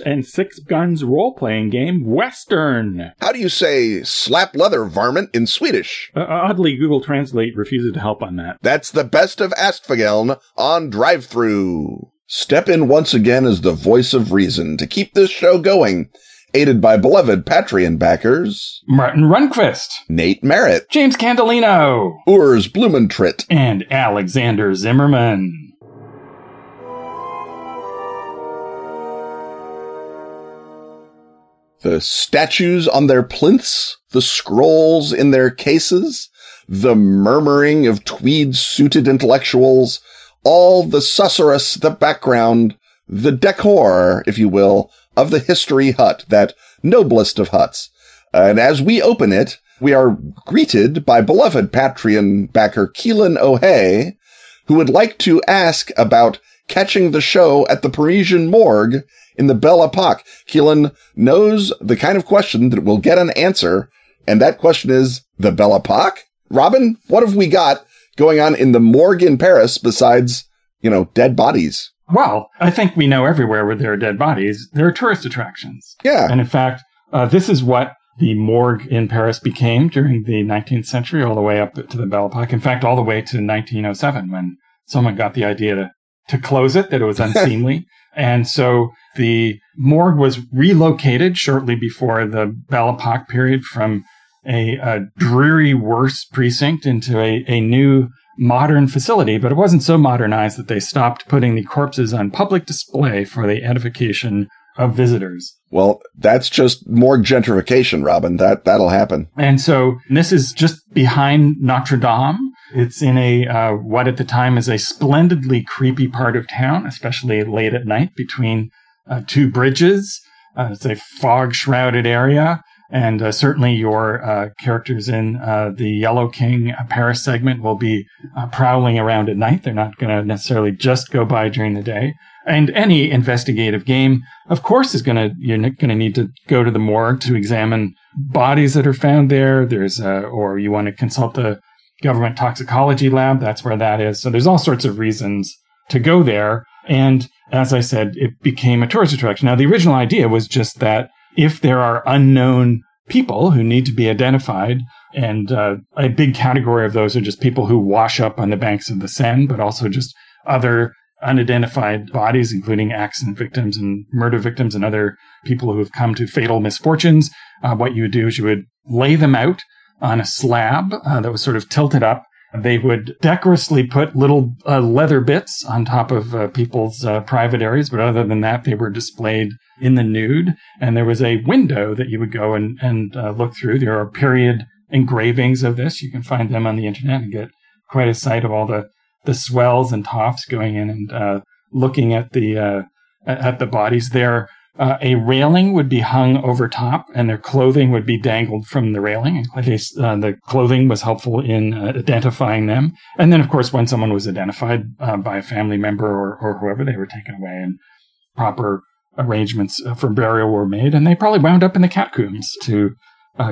and Six Guns role playing game, Western. How do you say slap leather varmint in Swedish? Uh, oddly, Google Translate refuses to help on that. That's the best of Askfageln on Drive-Thru. Step in once again as the voice of reason to keep this show going aided by beloved Patreon backers Martin Runquist, Nate Merritt, James Candolino, Urs Blumentritt, and Alexander Zimmerman. The statues on their plinths, the scrolls in their cases, the murmuring of tweed suited intellectuals, all the susurrus, the background, the decor, if you will, of the history hut, that noblest of huts. And as we open it, we are greeted by beloved Patreon backer Keelan O'Hay, who would like to ask about catching the show at the Parisian morgue in the Belle Epoque. Keelan knows the kind of question that will get an answer. And that question is the Belle Epoque? Robin, what have we got going on in the morgue in Paris besides, you know, dead bodies? Well, I think we know everywhere where there are dead bodies, there are tourist attractions. Yeah. And in fact, uh, this is what the morgue in Paris became during the 19th century, all the way up to the Belle Epoque. In fact, all the way to 1907 when someone got the idea to, to close it, that it was [LAUGHS] unseemly. and so the morgue was relocated shortly before the Belle Epoque period from a, a dreary, worse precinct into a, a new modern facility, but it wasn't so modernized that they stopped putting the corpses on public display for the edification of visitors. Well, that's just more gentrification, Robin. That that'll happen. And so this is just behind Notre Dame. It's in a uh, what at the time is a splendidly creepy part of town, especially late at night between uh, two bridges. Uh, it's a fog shrouded area. And uh, certainly your uh, characters in uh, the Yellow King Paris segment will be prowling around at night. They're not going to necessarily just go by during the day. And any investigative game, of course, is going to, you're going to need to go to the morgue to examine bodies that are found there. There's, or you want to consult the government toxicology lab. That's where that is. So there's all sorts of reasons to go there. And as I said, it became a tourist attraction. Now, the original idea was just that if there are unknown people who need to be identified, and uh, a big category of those are just people who wash up on the banks of the Seine, but also just other unidentified bodies, including accident victims and murder victims and other people who have come to fatal misfortunes. Uh, what you would do is you would lay them out on a slab uh, that was sort of tilted up. They would decorously put little uh, leather bits on top of uh, people's uh, private areas, but other than that, they were displayed in the nude. And there was a window that you would go and, and uh, look through. There are period engravings of this. You can find them on the internet and get quite a sight of all the the swells and toffs going in and uh, looking at the at the bodies there. Uh, a railing would be hung over top, and their clothing would be dangled from the railing. Uh, the clothing was helpful in uh, identifying them. And then, of course, when someone was identified uh, by a family member or, or whoever, they were taken away, and proper arrangements for burial were made. And they probably wound up in the catacombs to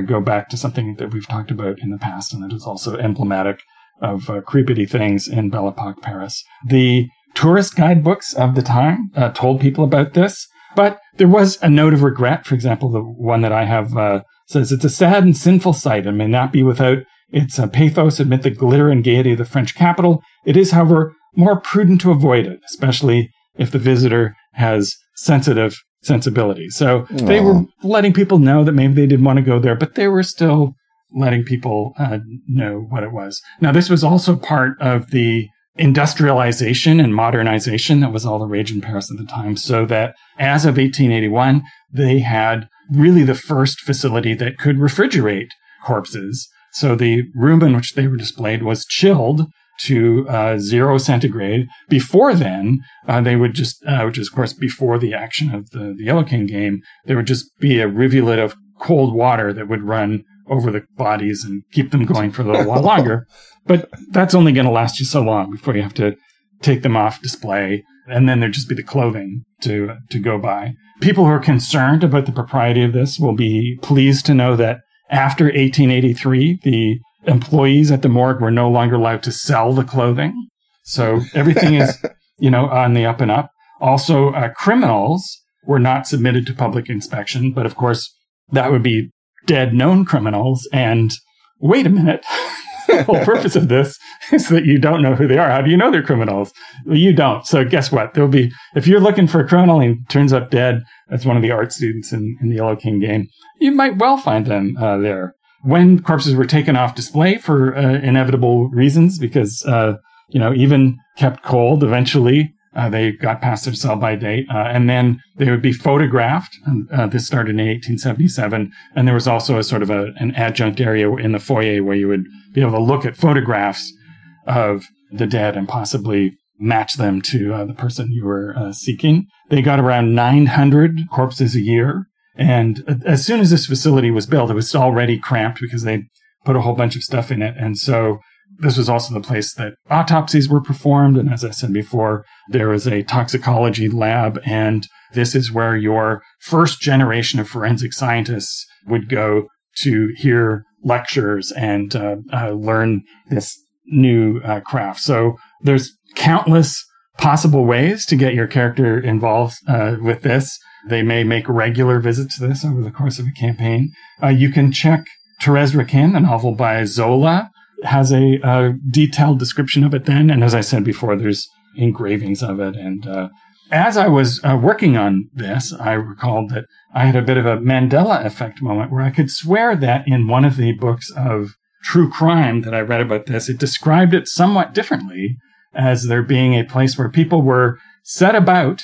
go back to something that we've talked about in the past, and that is also emblematic of uh, creepity things in Belle Epoque Paris. The tourist guidebooks of the time uh, told people about this, but there was a note of regret. For example, the one that I have uh, says it's a sad and sinful sight and may not be without its uh, pathos amid the glitter and gaiety of the French capital. It is, however, more prudent to avoid it, especially if the visitor has sensitive sensibilities. So Aww. they were letting people know that maybe they didn't want to go there, but they were still letting people uh, know what it was. Now, this was also part of the industrialization and modernization that was all the rage in Paris at the time. So that as of 1881, they had really the first facility that could refrigerate corpses. So the room in which they were displayed was chilled to uh, zero centigrade. Before then, uh, they would just, uh, which is of course before the action of the, the Yellow King game, there would just be a rivulet of cold water that would run over the bodies and keep them going for a little while longer. [LAUGHS] But that's only going to last you so long before you have to take them off display. And then there'd just be the clothing to, to go by. People who are concerned about the propriety of this will be pleased to know that after 1883, the employees at the morgue were no longer allowed to sell the clothing. So everything is, [LAUGHS] you know, on the up and up. Also, uh, criminals were not submitted to public inspection, but of course, that would be dead known criminals. And wait a minute. [LAUGHS] the whole purpose of this is that you don't know who they are. How do you know they're criminals? You don't. So guess what? There'll be, if you're looking for a criminal and turns up dead, that's one of the art students in, in the Yellow King game, you might well find them uh, there. When corpses were taken off display for uh, inevitable reasons, because, uh, you know, even kept cold eventually, uh, they got past their sell by date, uh, and then they would be photographed. Uh, this started in 1877, and there was also a sort of a, an adjunct area in the foyer where you would be able to look at photographs of the dead and possibly match them to uh, the person you were uh, seeking. They got around 900 corpses a year, and as soon as this facility was built, it was already cramped because they put a whole bunch of stuff in it, and so this was also the place that autopsies were performed. And as I said before, there was a toxicology lab. And this is where your first generation of forensic scientists would go to hear lectures and uh, uh, learn this new uh, craft. So there's countless possible ways to get your character involved uh, with this. They may make regular visits to this over the course of a campaign. Uh, you can check Therese Raquin, the novel by Zola, has a, a, detailed description of it then. And as I said before, there's engravings of it. And uh, as I was uh, working on this, I recalled that I had a bit of a Mandela effect moment where I could swear that in one of the books of true crime that I read about this, it described it somewhat differently as there being a place where people were set about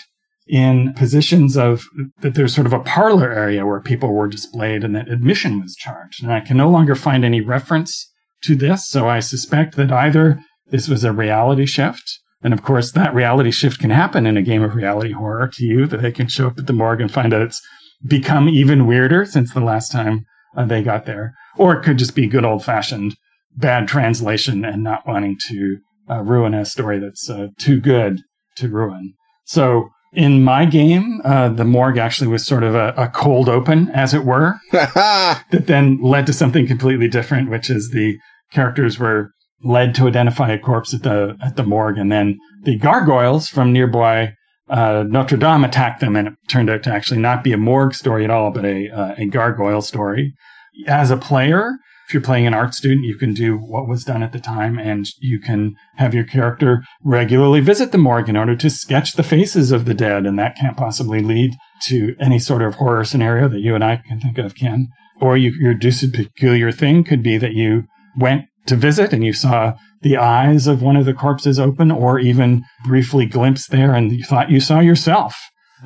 in positions of that there's sort of a parlor area where people were displayed and that admission was charged. And I can no longer find any reference to this. So I suspect that either this was a reality shift. And of course, that reality shift can happen in a game of reality horror to you that they can show up at the morgue and find out it's become even weirder since the last time uh, they got there. Or it could just be good old fashioned bad translation and not wanting to uh, ruin a story that's uh, too good to ruin. So in my game, uh, the morgue actually was sort of a, a cold open, as it were, [LAUGHS] that then led to something completely different, which is the characters were led to identify a corpse at the at the morgue, and then the gargoyles from nearby uh, Notre Dame attacked them, and it turned out to actually not be a morgue story at all, but a uh, a gargoyle story. As a player, if you're playing an art student, you can do what was done at the time and you can have your character regularly visit the morgue in order to sketch the faces of the dead. And that can't possibly lead to any sort of horror scenario that you and I can think of, Ken. Or you, your deuced peculiar thing could be that you went to visit and you saw the eyes of one of the corpses open or even briefly glimpsed there and you thought you saw yourself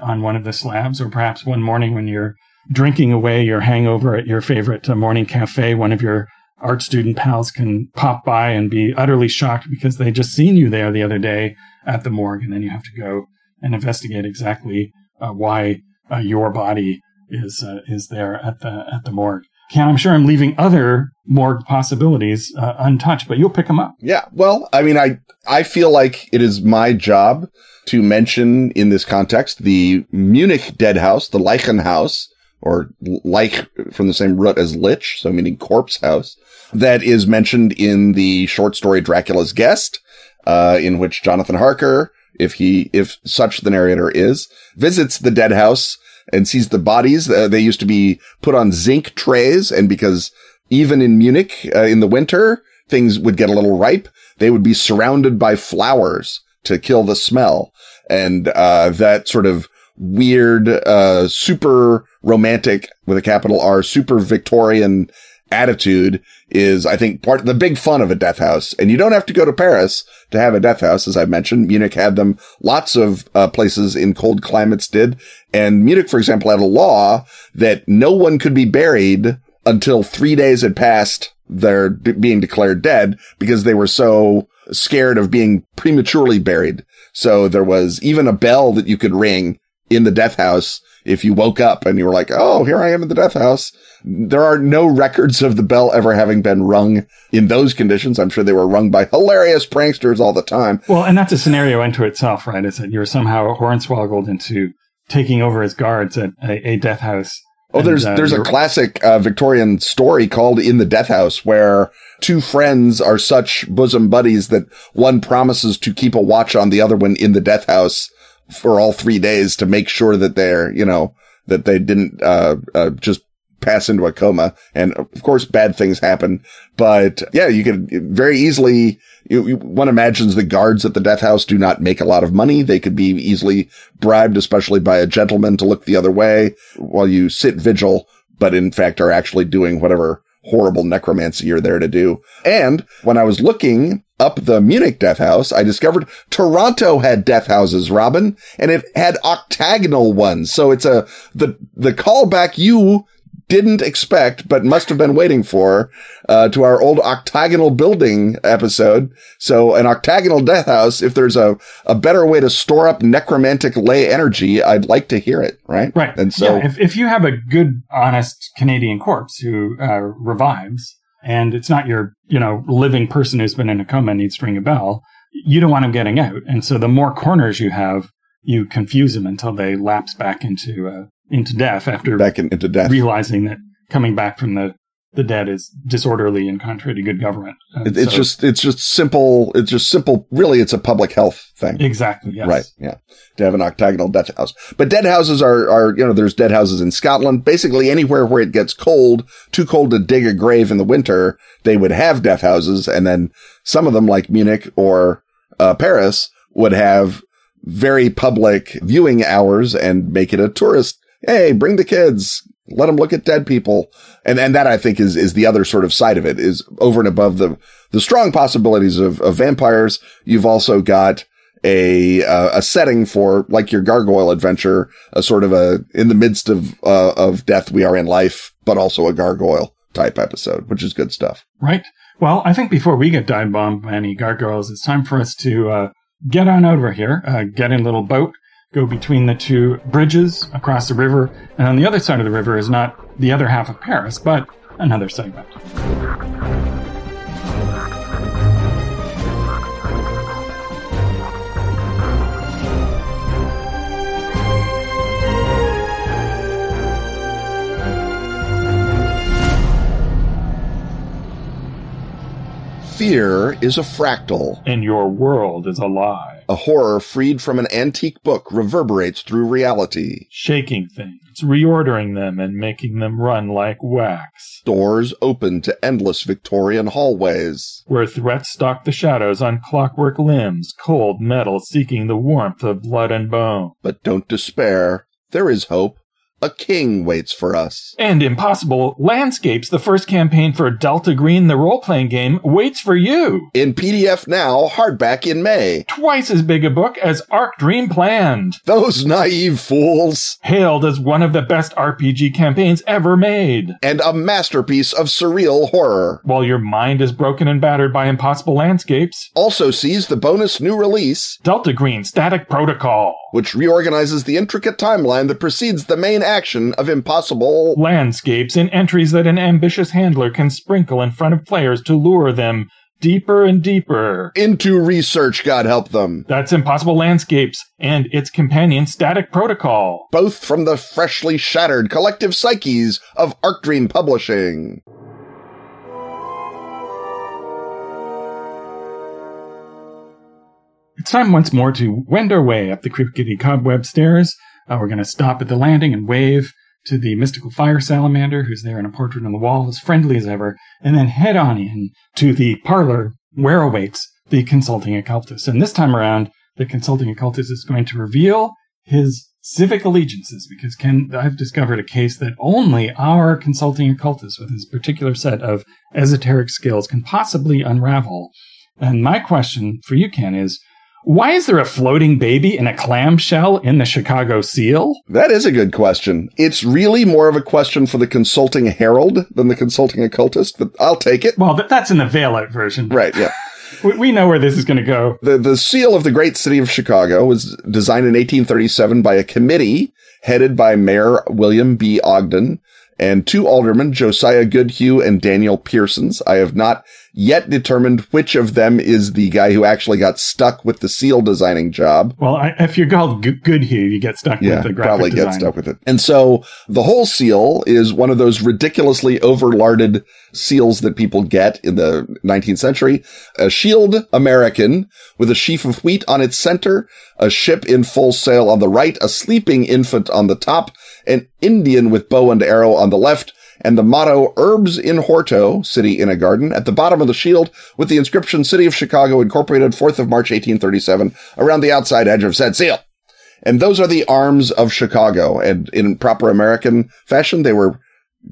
on one of the slabs or perhaps one morning when you're drinking away your hangover at your favorite uh, morning cafe, one of your art student pals can pop by and be utterly shocked because they just seen you there the other day at the morgue, and then you have to go and investigate exactly uh, why uh, your body is uh, is there at the at the morgue. Ken, I'm sure I'm leaving other morgue possibilities uh, untouched, but you'll pick them up. Yeah, well, I mean, I I feel like it is my job to mention in this context the Munich Dead House, the Leichen House, or like from the same root as lich, so meaning corpse house, that is mentioned in the short story Dracula's Guest, uh, in which Jonathan Harker, if he, if such the narrator is, visits the dead house and sees the bodies. Uh, they used to be put on zinc trays, and because even in Munich uh, in the winter, things would get a little ripe, they would be surrounded by flowers to kill the smell. And, uh, that sort of weird, uh, super romantic with a capital R, super Victorian attitude is, I think, part of the big fun of a death house. And you don't have to go to Paris to have a death house. As I mentioned, Munich had them. Lots of uh, places in cold climates did. And Munich, for example, had a law that no one could be buried until three days had passed their d- being declared dead because they were so scared of being prematurely buried. So there was even a bell that you could ring in the death house if you woke up and you were like, Oh, here I am in the death house. There are no records of the bell ever having been rung in those conditions. I'm sure they were rung by hilarious pranksters all the time. Well, and that's a scenario unto itself, right? Is that you're somehow hornswoggled into taking over as guards at a, a death house. Oh, and, there's, uh, there's a classic uh, Victorian story called In the Death House where two friends are such bosom buddies that one promises to keep a watch on the other one in the death house for all three days to make sure that they're, you know, that they didn't, uh, uh, just pass into a coma. And of course, bad things happen. But yeah, you could very easily, you, you, one imagines the guards at the death house do not make a lot of money. They could be easily bribed, especially by a gentleman to look the other way while you sit vigil, but in fact are actually doing whatever horrible necromancy you're there to do. And when I was looking up the Munich death house, I discovered Toronto had death houses, Robin, and it had octagonal ones. So it's a, the, the callback you didn't expect, but must have been waiting for, uh, to our old octagonal building episode. So an octagonal death house, if there's a, a better way to store up necromantic ley energy, I'd like to hear it, right? Right. And so, yeah, if, if you have a good, honest Canadian corpse who, uh, revives, and it's not your, you know, living person who's been in a coma and needs to ring a bell, you don't want them getting out. And so the more corners you have, you confuse them until they lapse back into uh, into death after back in, into death. realizing that coming back from the the dead is disorderly and contrary to good government. It, it's so- just it's just simple. It's just simple. Really, it's a public health thing. exactly yes. Right. Yeah. To have an octagonal death house. But dead houses are, are, you know, there's dead houses in Scotland. Basically anywhere where it gets cold, too cold to dig a grave in the winter, they would have death houses. And then some of them like Munich or, uh, Paris would have very public viewing hours and make it a tourist. Hey, bring the kids. Let them look at dead people. And, and that I think is, is the other sort of side of it is over and above the, the strong possibilities of, of vampires. You've also got a, uh, a setting for like your gargoyle adventure, a sort of a, in the midst of, uh, of death, we are in life, but also a gargoyle type episode, which is good stuff. Right. Well, I think before we get dive bombed by any gargoyles, it's time for us to uh, get on over here, uh, get in a little boat, go between the two bridges across the river, and on the other side of the river is not the other half of Paris, but another segment. Fear is a fractal. And your world is a lie, A horror freed from an antique book reverberates through reality. shaking things, reordering them, and making them run like wax. Doors open to endless Victorian hallways. Where threats stalk the shadows on clockwork limbs, cold metal seeking the warmth of blood and bone. But don't despair. There is hope. A king waits for us. And Impossible Landscapes, the first campaign for Delta Green, the role playing game, waits for you. In PDF now, hardback in May. Twice as big a book as Arc Dream planned. Those naive fools. Hailed as one of the best RPG campaigns ever made. And a masterpiece of surreal horror. While your mind is broken and battered by Impossible Landscapes, Also sees the bonus new release, Delta Green Static Protocol. which reorganizes the intricate timeline that precedes the main action of Impossible. Landscapes in entries that an ambitious handler can sprinkle in front of players to lure them deeper and deeper. Into research, God help them. That's Impossible Landscapes and its companion Static Protocol. Both from the freshly shattered collective psyches of Arc Dream Publishing. It's time once more to wend our way up the creepy cobweb stairs. Uh, we're going to stop at the landing and wave to the mystical fire salamander, who's there in a portrait on the wall, as friendly as ever, and then head on in to the parlor where awaits the consulting occultist. And this time around, the consulting occultist is going to reveal his civic allegiances because Ken, I've discovered a case that only our consulting occultist with his particular set of esoteric skills can possibly unravel. And my question for you, Ken, is why is there a floating baby in a clamshell in the Chicago Seal? That is a good question. It's really more of a question for the consulting herald than the consulting occultist, but I'll take it. Well, that's in the veil out version. Right, yeah. [LAUGHS] We, we know where this is going to go. The, the seal of the great city of Chicago was designed in 1837 by a committee headed by Mayor William B. Ogden and two aldermen, Josiah Goodhue and Daniel Pearsons. I have not yet determined which of them is the guy who actually got stuck with the seal designing job. Well, I, if you're called G- Goodhue, you get stuck Yeah, with the graphic probably design. get stuck with it. And so the whole seal is one of those ridiculously overlarded seals that people get in the 19th century. A shield American with a sheaf of wheat on its center, a ship in full sail on the right, a sleeping infant on the top, an Indian with bow and arrow on the left, and the motto Urbs in Horto, City in a Garden, at the bottom of the shield with the inscription City of Chicago Incorporated 4th of March 1837 around the outside edge of said seal. And those are the arms of Chicago. And in proper American fashion, they were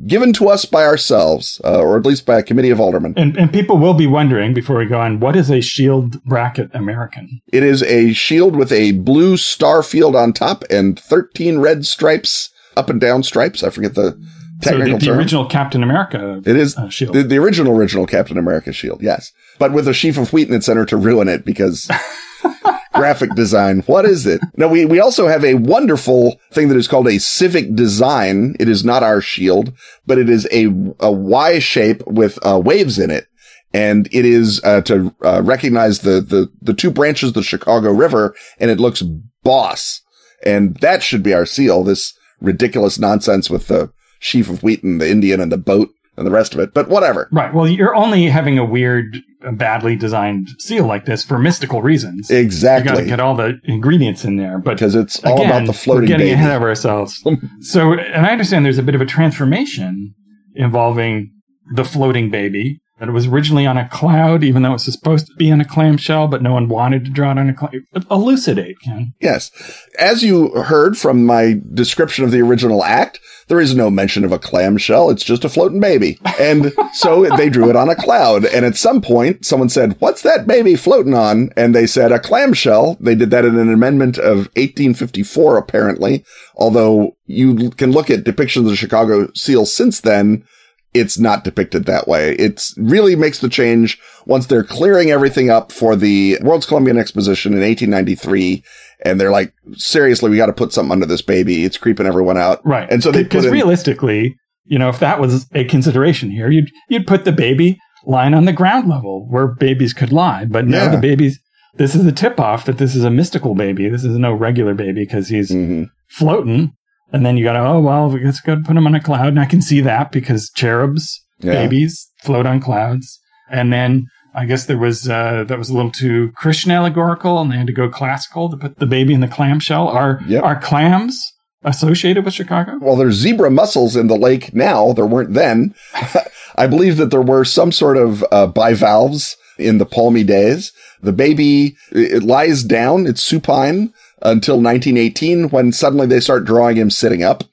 given to us by ourselves, uh, or at least by a committee of aldermen. And, and people will be wondering before we go on, what is a shield bracket American? It is a shield with a blue star field on top and 13 red stripes, up and down stripes. I forget the So the, the original Captain America it is uh, shield. the, the original, original Captain America shield. Yes. But with a sheaf of wheat in its center to ruin it because [LAUGHS] graphic design. What is it? Now we, we also have a wonderful thing that is called a civic design. It is not our shield, but it is a, a Y shape with uh, waves in it. And it is uh, to uh, recognize the, the, the two branches of the Chicago River and it looks boss. And that should be our seal. This ridiculous nonsense with the sheaf of wheat and the Indian and the boat and the rest of it, but whatever. Right. Well, you're only having a weird, badly designed seal like this for mystical reasons. Exactly. You got to get all the ingredients in there, but because it's all again, about the floating. We're getting baby. ahead of ourselves. [LAUGHS] so, and I understand there's a bit of a transformation involving the floating baby. That it was originally on a cloud, even though it was supposed to be on a clamshell, but no one wanted to draw it on a cloud. Elucidate, Ken. Yes. As you heard from my description of the original act, there is no mention of a clamshell. It's just a floating baby. And so they drew it on a cloud. And at some point, someone said, what's that baby floating on? And they said a clamshell. They did that in an amendment of 1854, apparently. Although you can look at depictions of the Chicago seal since then. It's not depicted that way. It really makes the change once they're clearing everything up for the World's Columbian Exposition in 1893 and they're like, seriously, we got to put something under this baby. It's creeping everyone out. Right. And so they because in- realistically, you know, if that was a consideration here, you'd you'd put the baby lying on the ground level where babies could lie. But no, Yeah. the baby's this is a tip off that this is a mystical baby. This is no regular baby because he's Mhm. floating. And then you got to, oh, well, let's go put them on a cloud. And I can see that because cherubs, Yeah. babies float on clouds. And then I guess there was, uh, that was a little too Christian allegorical and they had to go classical to put the baby in the clamshell. Are, Yep. are clams associated with Chicago? Well, there's zebra mussels in the lake now. There weren't then. [LAUGHS] I believe that there were some sort of uh, bivalves in the palmy days. The baby it lies down. It's supine until 1918 when suddenly they start drawing him sitting up.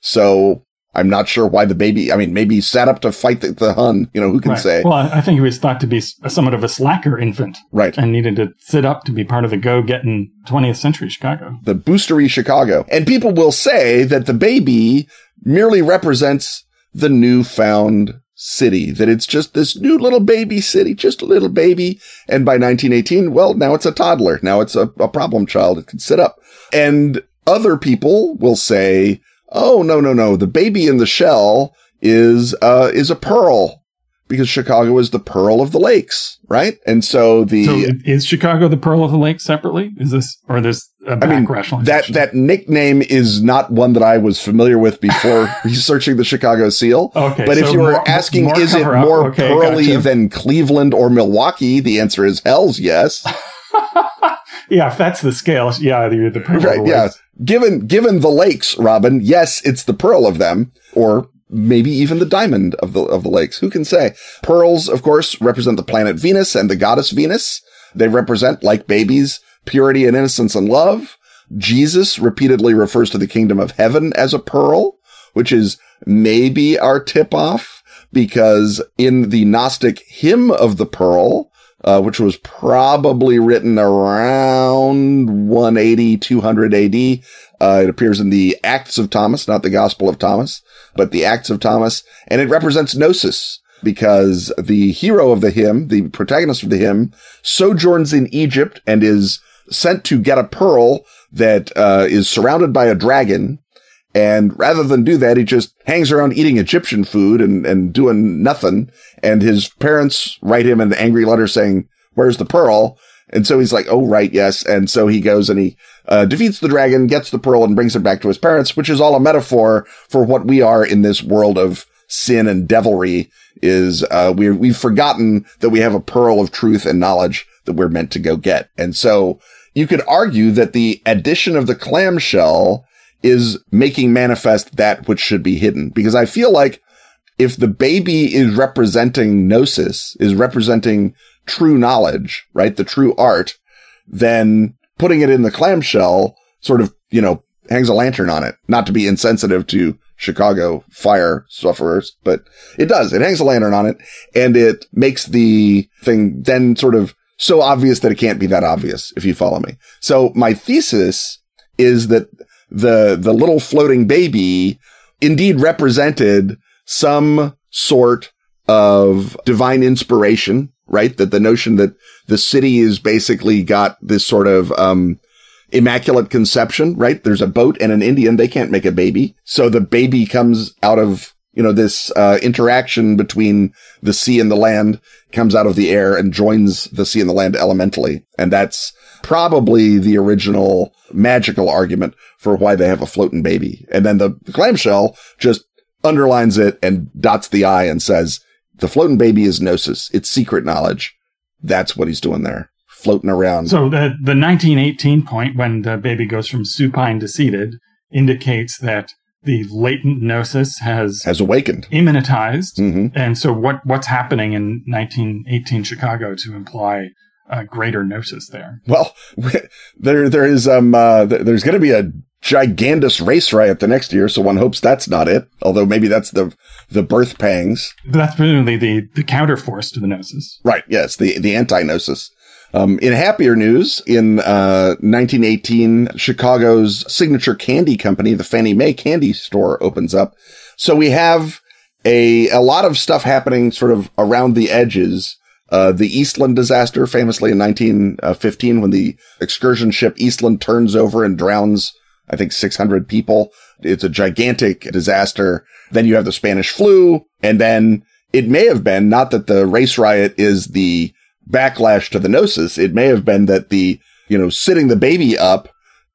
So I'm not sure why the baby, I mean, maybe he sat up to fight the, the Hun. You know, who can Right. say? Well, I think he was thought to be somewhat of a slacker infant right. and needed to sit up to be part of the go getting 20th century Chicago. the boostery Chicago. And people will say that the baby merely represents the newfound city, that it's just this new little baby city, just a little baby. And by 1918, well, now it's a toddler. Now it's a, a problem child. It can sit up. And other people will say, Oh, no, no, no. The baby in the shell is, uh, is a pearl because Chicago is the pearl of the lakes, right? And so the, So is Chicago the Pearl of the Lake separately? Is this, or this I mean, that that nickname is not one that I was familiar with before [LAUGHS] researching the Chicago Seal. Okay, but if you were more- asking, more is it more Okay, pearly gotcha. than Cleveland or Milwaukee? The answer is hell's yes. [LAUGHS] yeah, if that's the scale, yeah, you're the Pearl of right? Yeah. Given given the lakes, Robin, yes, it's the pearl of them, or maybe even the diamond of the of the lakes. Who can say? Pearls, of course, represent the planet Venus and the goddess Venus. They represent, like babies, purity and innocence and love. Jesus repeatedly refers to the kingdom of heaven as a pearl, which is maybe our tip off because in the Gnostic hymn of the pearl, uh, which was probably written around 180, 200 AD, uh, it appears in the Acts of Thomas, not the Gospel of Thomas, but the Acts of Thomas, and it represents gnosis because the hero of the hymn, the protagonist of the hymn, sojourns in Egypt and is sent to get a pearl that uh, is surrounded by a dragon. And rather than do that, he just hangs around eating Egyptian food and, and doing nothing. And his parents write him an angry letter saying, where's the pearl? And so he's like, oh, right, yes. And so he goes and he uh, defeats the dragon, gets the pearl and brings it back to his parents, which is all a metaphor for what we are in this world of sin and devilry is, uh, we we've forgotten that we have a pearl of truth and knowledge that we're meant to go get. And so you could argue that the addition of the clamshell is making manifest that which should be hidden because I feel like if the baby is representing gnosis, is representing true knowledge, right? The true art, then putting it in the clamshell sort of, you know, hangs a lantern on it. Not to be insensitive to Chicago fire sufferers, but it does. It hangs a lantern on it and it makes the thing then sort of so obvious that it can't be that obvious if you follow me. So my thesis is that the, the little floating baby indeed represented some sort of divine inspiration right? That the notion that the city is basically got this sort of, um, immaculate conception, right? There's a boat and an Indian. They can't make a baby. So the baby comes out of, you know, this, uh, interaction between the sea and the land comes out of the air and joins the sea and the land elementally. And that's probably the original magical argument for why they have a floating baby. And then the, the clamshell just underlines it and dots the I and says, the floating baby is gnosis. It's secret knowledge. That's what he's doing there, floating around. So the, the 1918 point when the baby goes from supine to seated indicates that the latent gnosis has has awakened, immanentized. Mm-hmm. And so what, what's happening in 1918 Chicago to imply a greater gnosis there? Well, [LAUGHS] there, there is, um, uh, there's going to be a gigantous race riot the next year, so one hopes that's not it. Although maybe that's the the birth pangs. That's presumably the the counterforce to the gnosis. Right. Yes. The the anti gnosis. Um, in happier news, in uh, 1918, Chicago's signature candy company, the Fannie May Candy Store, opens up. So we have a a lot of stuff happening sort of around the edges. Uh, the Eastland disaster, famously in 1915, when the excursion ship Eastland turns over and drowns I think 600 people. It's a gigantic disaster. Then you have the Spanish flu. And then it may have been not that the race riot is the backlash to the gnosis. It may have been that the, you know, sitting the baby up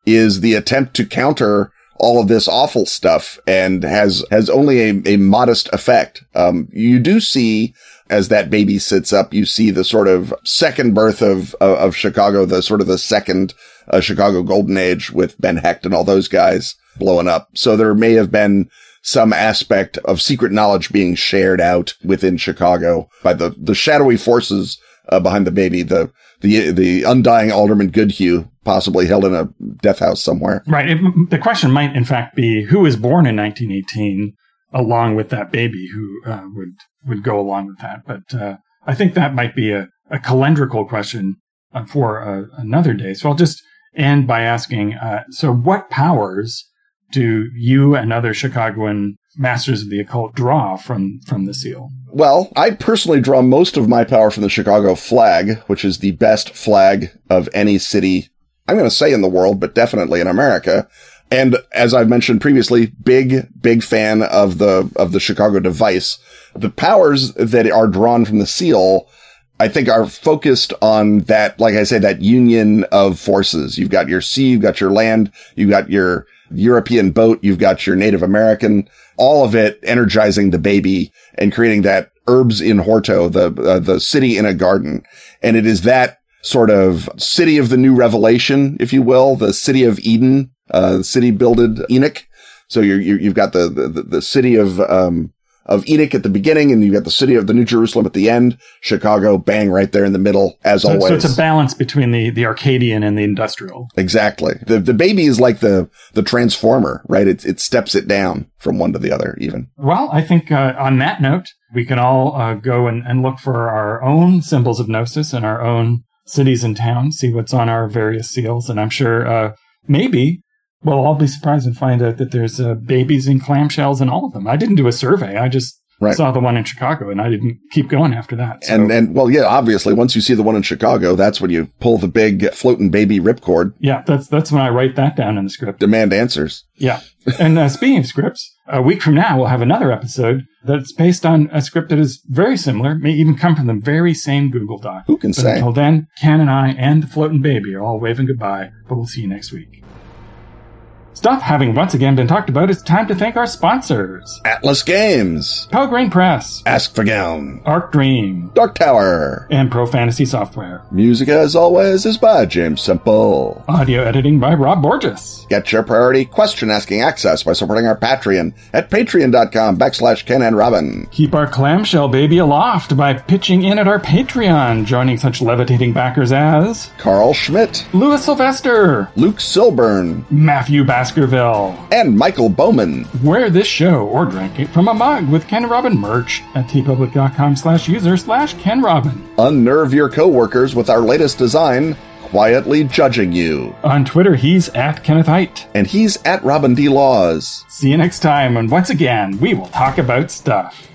is the attempt to counter all of this awful stuff and has, has only a, a modest effect. Um, you do see as that baby sits up, you see the sort of second birth of, of, of Chicago, the sort of the second uh, Chicago Golden Age with Ben Hecht and all those guys blowing up. So there may have been some aspect of secret knowledge being shared out within Chicago by the, the shadowy forces uh, behind the baby, the, the, the undying Alderman Goodhue, possibly held in a death house somewhere. Right. It, the question might, in fact, be who was born in 1918 along with that baby who uh, would, would go along with that. But, uh, I think that might be a, a calendrical question uh, for uh, another day. So I'll just end by asking, uh, so what powers do you and other Chicagoan masters of the occult draw from from the seal? Well, I personally draw most of my power from the Chicago flag, which is the best flag of any city. I'm going to say in the world, but definitely in America. And as I've mentioned previously, big, big fan of the, of the Chicago device. The powers that are drawn from the seal I think are focused on that, like I said, that union of forces. You've got your sea, you've got your land, you've got your European boat, you've got your Native American, all of it energizing the baby and creating that urbs in horto, the, uh, the city in a garden. And it is that sort of city of the new revelation, if you will, the city of Eden, uh, the city builded Enoch. So you're, you have got the, the, the city of, um, of Enoch at the beginning, and you've got the city of the New Jerusalem at the end. Chicago, bang, right there in the middle, as so, always. So it's a balance between the the Arcadian and the industrial. Exactly. The the baby is like the the transformer, right? It it steps it down from one to the other, even. Well, I think uh, on that note, we can all uh, go and, and look for our own symbols of gnosis in our own cities and towns, see what's on our various seals, and I'm sure uh, maybe well, I'll be surprised and find out that there's uh, babies in clamshells in all of them. I didn't do a survey. I just right. saw the one in Chicago and I didn't keep going after that. So. And, and, well, yeah, obviously once you see the one in Chicago, that's when you pull the big floating baby ripcord. Yeah. That's, that's when I write that down in the script. Demand answers. Yeah. and uh, speaking of scripts, a week from now, we'll have another episode that's based on a script that is very similar, may even come from the very same Google Doc. Who can but say? Until then, Ken and I and the floating baby are all waving goodbye, but we'll see you next week. Stuff having once again been talked about, it's time to thank our sponsors. Atlas Games. Pelgrane Press. Askfageln. Arc Dream. Dark Tower. And Pro Fantasy Software. Music, as always, is by James Semple. Audio editing by Rob Borges. Get your priority question asking access by supporting our Patreon at patreon.com backslash Ken and Robin. Keep our clamshell baby aloft by pitching in at our Patreon, joining such levitating backers as Carl Schmidt, Louis Sylvester, Luke Silburn, Matthew Baskerville, and Michael Bowman. Wear this show or drink it from a mug with Ken Robin merch at teepublic.com slash user slash Ken Robin. Unnerve your coworkers with our latest design, quietly judging you. On Twitter, he's at Kenneth Hite. And he's at Robin D. Laws. See you next time, and once again, we will talk about stuff.